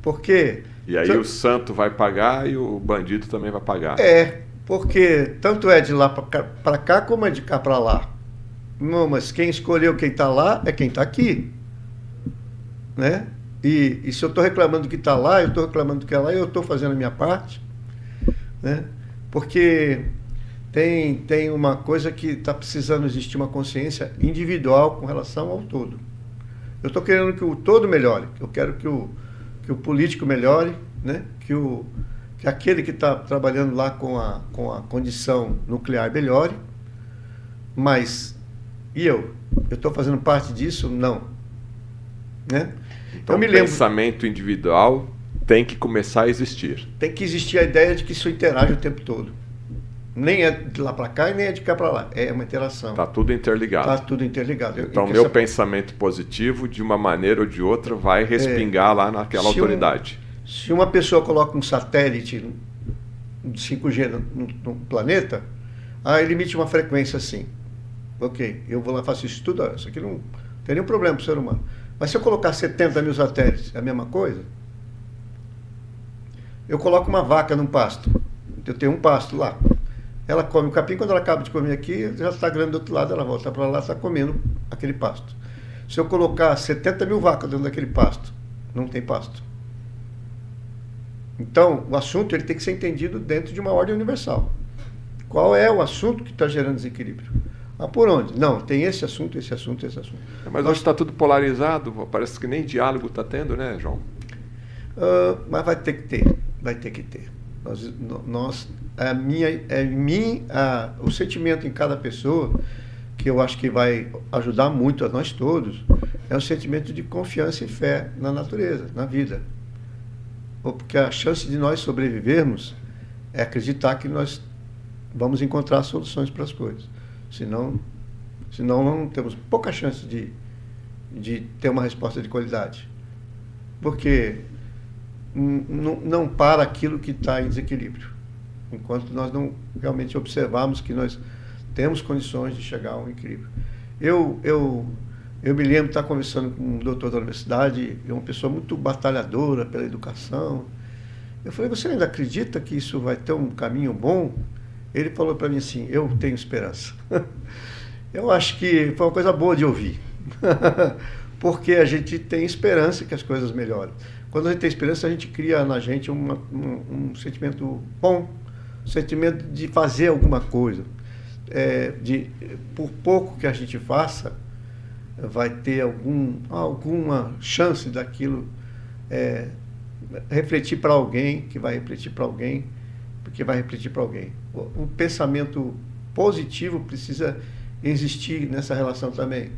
Porque. E aí o santo vai pagar e o bandido também vai pagar. É, porque tanto é de lá para cá como é de cá para lá. Não, mas quem escolheu quem está lá é quem está aqui. Né? E, e se eu estou reclamando do que está lá, eu estou reclamando do que é lá, eu estou fazendo a minha parte. Né? Porque tem, tem uma coisa que está precisando existir uma consciência individual com relação ao todo. Eu estou querendo que o todo melhore, eu quero que o, que o político melhore, né? que, o, que aquele que está trabalhando lá com a, com a condição nuclear melhore, mas e eu? Eu estou fazendo parte disso? Não. Né? Então, eu me lembro... pensamento individual tem que começar a existir. Tem que existir a ideia de que isso interage o tempo todo. Nem é de lá para cá e nem é de cá para lá. É uma interação. Está tudo interligado. Está tudo interligado. Então, meu essa... pensamento positivo, de uma maneira ou de outra, vai respingar é, lá naquela se autoridade. Um, se uma pessoa coloca um satélite de 5G no, no, planeta, ah, ele emite uma frequência assim. Ok, eu vou lá faço isso tudo. Isso aqui não tem nenhum problema para o ser humano. Mas se eu colocar 70 mil satélites, é a mesma coisa? Eu coloco uma vaca num pasto. Eu tenho um pasto lá. Ela come o capim, quando ela acaba de comer aqui, já está grande do outro lado, ela volta para lá, está comendo aquele pasto. Se eu colocar 70 mil vacas dentro daquele pasto, não tem pasto. Então, o assunto ele tem que ser entendido dentro de uma ordem universal. Qual é o assunto que está gerando desequilíbrio? Ah, por onde? Não, tem esse assunto, esse assunto, esse assunto. Mas hoje está tudo polarizado, parece que nem diálogo está tendo, né, João? Uh, mas vai ter que ter, vai ter que ter. Nós, nós a minha, é mim, a, o sentimento em cada pessoa que eu acho que vai ajudar muito a nós todos é um sentimento de confiança e fé na natureza, na vida. Porque a chance de nós sobrevivermos é acreditar que nós vamos encontrar soluções para as coisas. Senão, senão não temos pouca chance de, de ter uma resposta de qualidade. Porque não para aquilo que está em desequilíbrio. Enquanto nós não realmente observarmos que nós temos condições de chegar a um equilíbrio. Eu, eu, eu me lembro de estar conversando com um doutor da universidade, é uma pessoa muito batalhadora pela educação. Eu falei, você ainda acredita que isso vai ter um caminho bom? Ele falou para mim assim: Eu tenho esperança. Eu acho que foi uma coisa boa de ouvir, porque a gente tem esperança que as coisas melhorem. Quando a gente tem esperança, a gente cria na gente uma, um, um, sentimento bom, um sentimento de fazer alguma coisa. É, de, por pouco que a gente faça, vai ter algum, alguma chance daquilo é, refletir para alguém, que vai refletir para alguém, porque vai refletir para alguém o pensamento positivo precisa existir nessa relação também.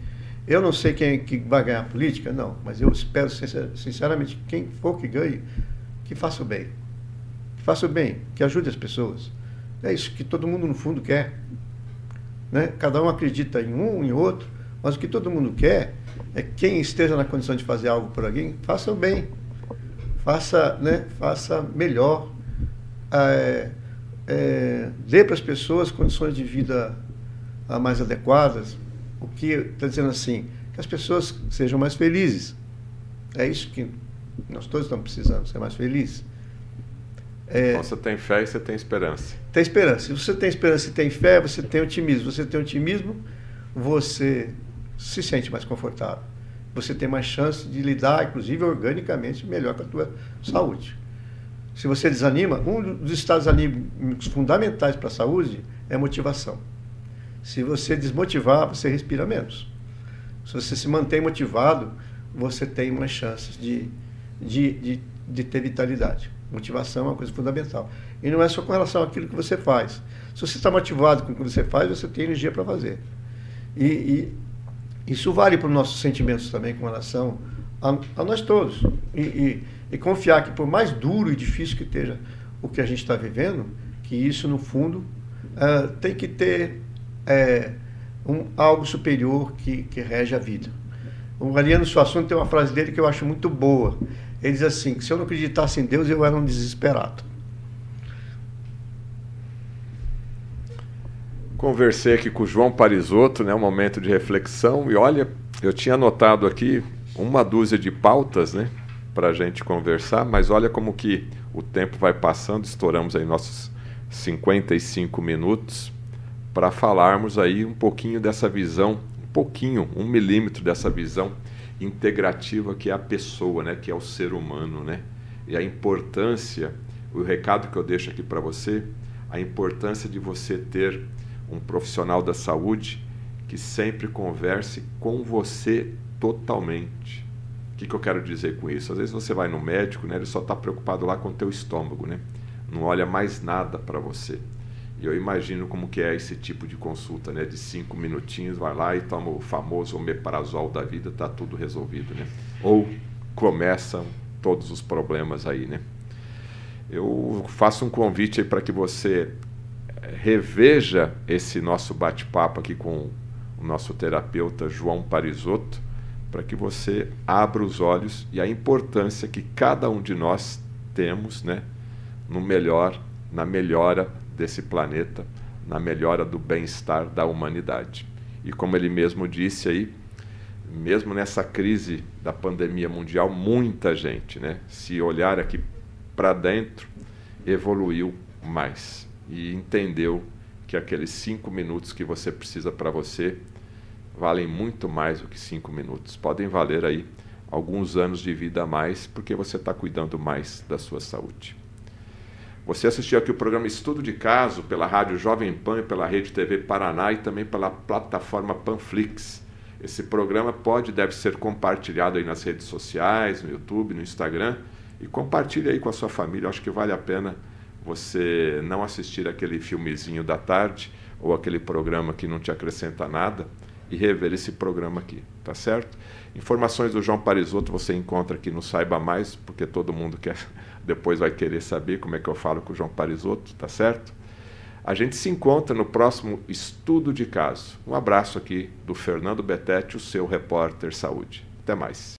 Eu não sei quem é que vai ganhar a política, não, mas eu espero sinceramente que quem for que ganhe, que faça o bem. Que faça o bem, que ajude as pessoas. É isso que todo mundo no fundo quer. Né? Cada um acredita em um, em outro, mas o que todo mundo quer é que quem esteja na condição de fazer algo por alguém, faça o bem. Faça, né? faça melhor. É, é, dê para as pessoas condições de vida ah, mais adequadas, o que está dizendo assim, que as pessoas sejam mais felizes. É isso que nós todos estamos precisando, ser mais felizes. É, então você tem fé e você tem esperança. Tem esperança. Se você tem esperança e tem fé, você tem otimismo. Você tem otimismo, você se sente mais confortável. Você tem mais chance de lidar, inclusive organicamente, melhor com a tua saúde. Se você desanima, um dos estados anímicos fundamentais para a saúde é a motivação. Se você desmotivar, você respira menos. Se você se mantém motivado, você tem mais chances de, de, de, de ter vitalidade. Motivação é uma coisa fundamental. E não é só com relação àquilo que você faz. Se você está motivado com o que você faz, você tem energia para fazer. E, e, isso vale para os nossos sentimentos também com relação a, a nós todos. E, e e confiar que por mais duro e difícil que esteja o que a gente está vivendo, que isso no fundo uh, tem que ter é, um, algo superior que, que rege a vida. O Mariano Suassuna tem uma frase dele que eu acho muito boa. Ele diz assim, que se eu não acreditasse em Deus, eu era um desesperado. Conversei aqui com o João Parisotto, né, um momento de reflexão, e olha, eu tinha anotado aqui uma dúzia de pautas, né, para a gente conversar, mas olha como que o tempo vai passando, estouramos aí nossos 55 minutos para falarmos aí um pouquinho dessa visão, um pouquinho, um milímetro dessa visão integrativa que é a pessoa, né, que é o ser humano, né, e a importância, o recado que eu deixo aqui para você, a importância de você ter um profissional da saúde que sempre converse com você totalmente que, que eu quero dizer com isso? Às vezes você vai no médico, né, ele só está preocupado lá com o teu estômago, né? não olha mais nada para você. E eu imagino como que é esse tipo de consulta, né? De cinco minutinhos, vai lá e toma o famoso omeprazol da vida, tá tudo resolvido, né? Ou começam todos os problemas aí, né? Eu faço um convite para que você eh, reveja esse nosso bate-papo aqui com o nosso terapeuta João Parisotto para que você abra os olhos e a importância que cada um de nós temos, né, no melhor, na melhora desse planeta, na melhora do bem-estar da humanidade. E como ele mesmo disse aí, mesmo nessa crise da pandemia mundial, muita gente, né? Se olhar aqui para dentro, evoluiu mais e entendeu que aqueles cinco minutos que você precisa para você valem muito mais do que cinco minutos. Podem valer aí alguns anos de vida a mais, porque você está cuidando mais da sua saúde. Você assistiu aqui o programa Estudo de Caso pela Rádio Jovem Pan, pela Rede TV Paraná e também pela plataforma Panflix. Esse programa pode e deve ser compartilhado aí nas redes sociais, no YouTube, no Instagram e compartilhe aí com a sua família. Acho que vale a pena você não assistir aquele filmezinho da tarde ou aquele programa que não te acrescenta nada e rever esse programa aqui, tá certo? Informações do João Parisotto você encontra aqui no Saiba Mais, porque todo mundo quer depois vai querer saber como é que eu falo com o João Parisotto, tá certo? A gente se encontra no próximo estudo de caso. Um abraço aqui do Fernando Betete, o seu repórter saúde. Até mais.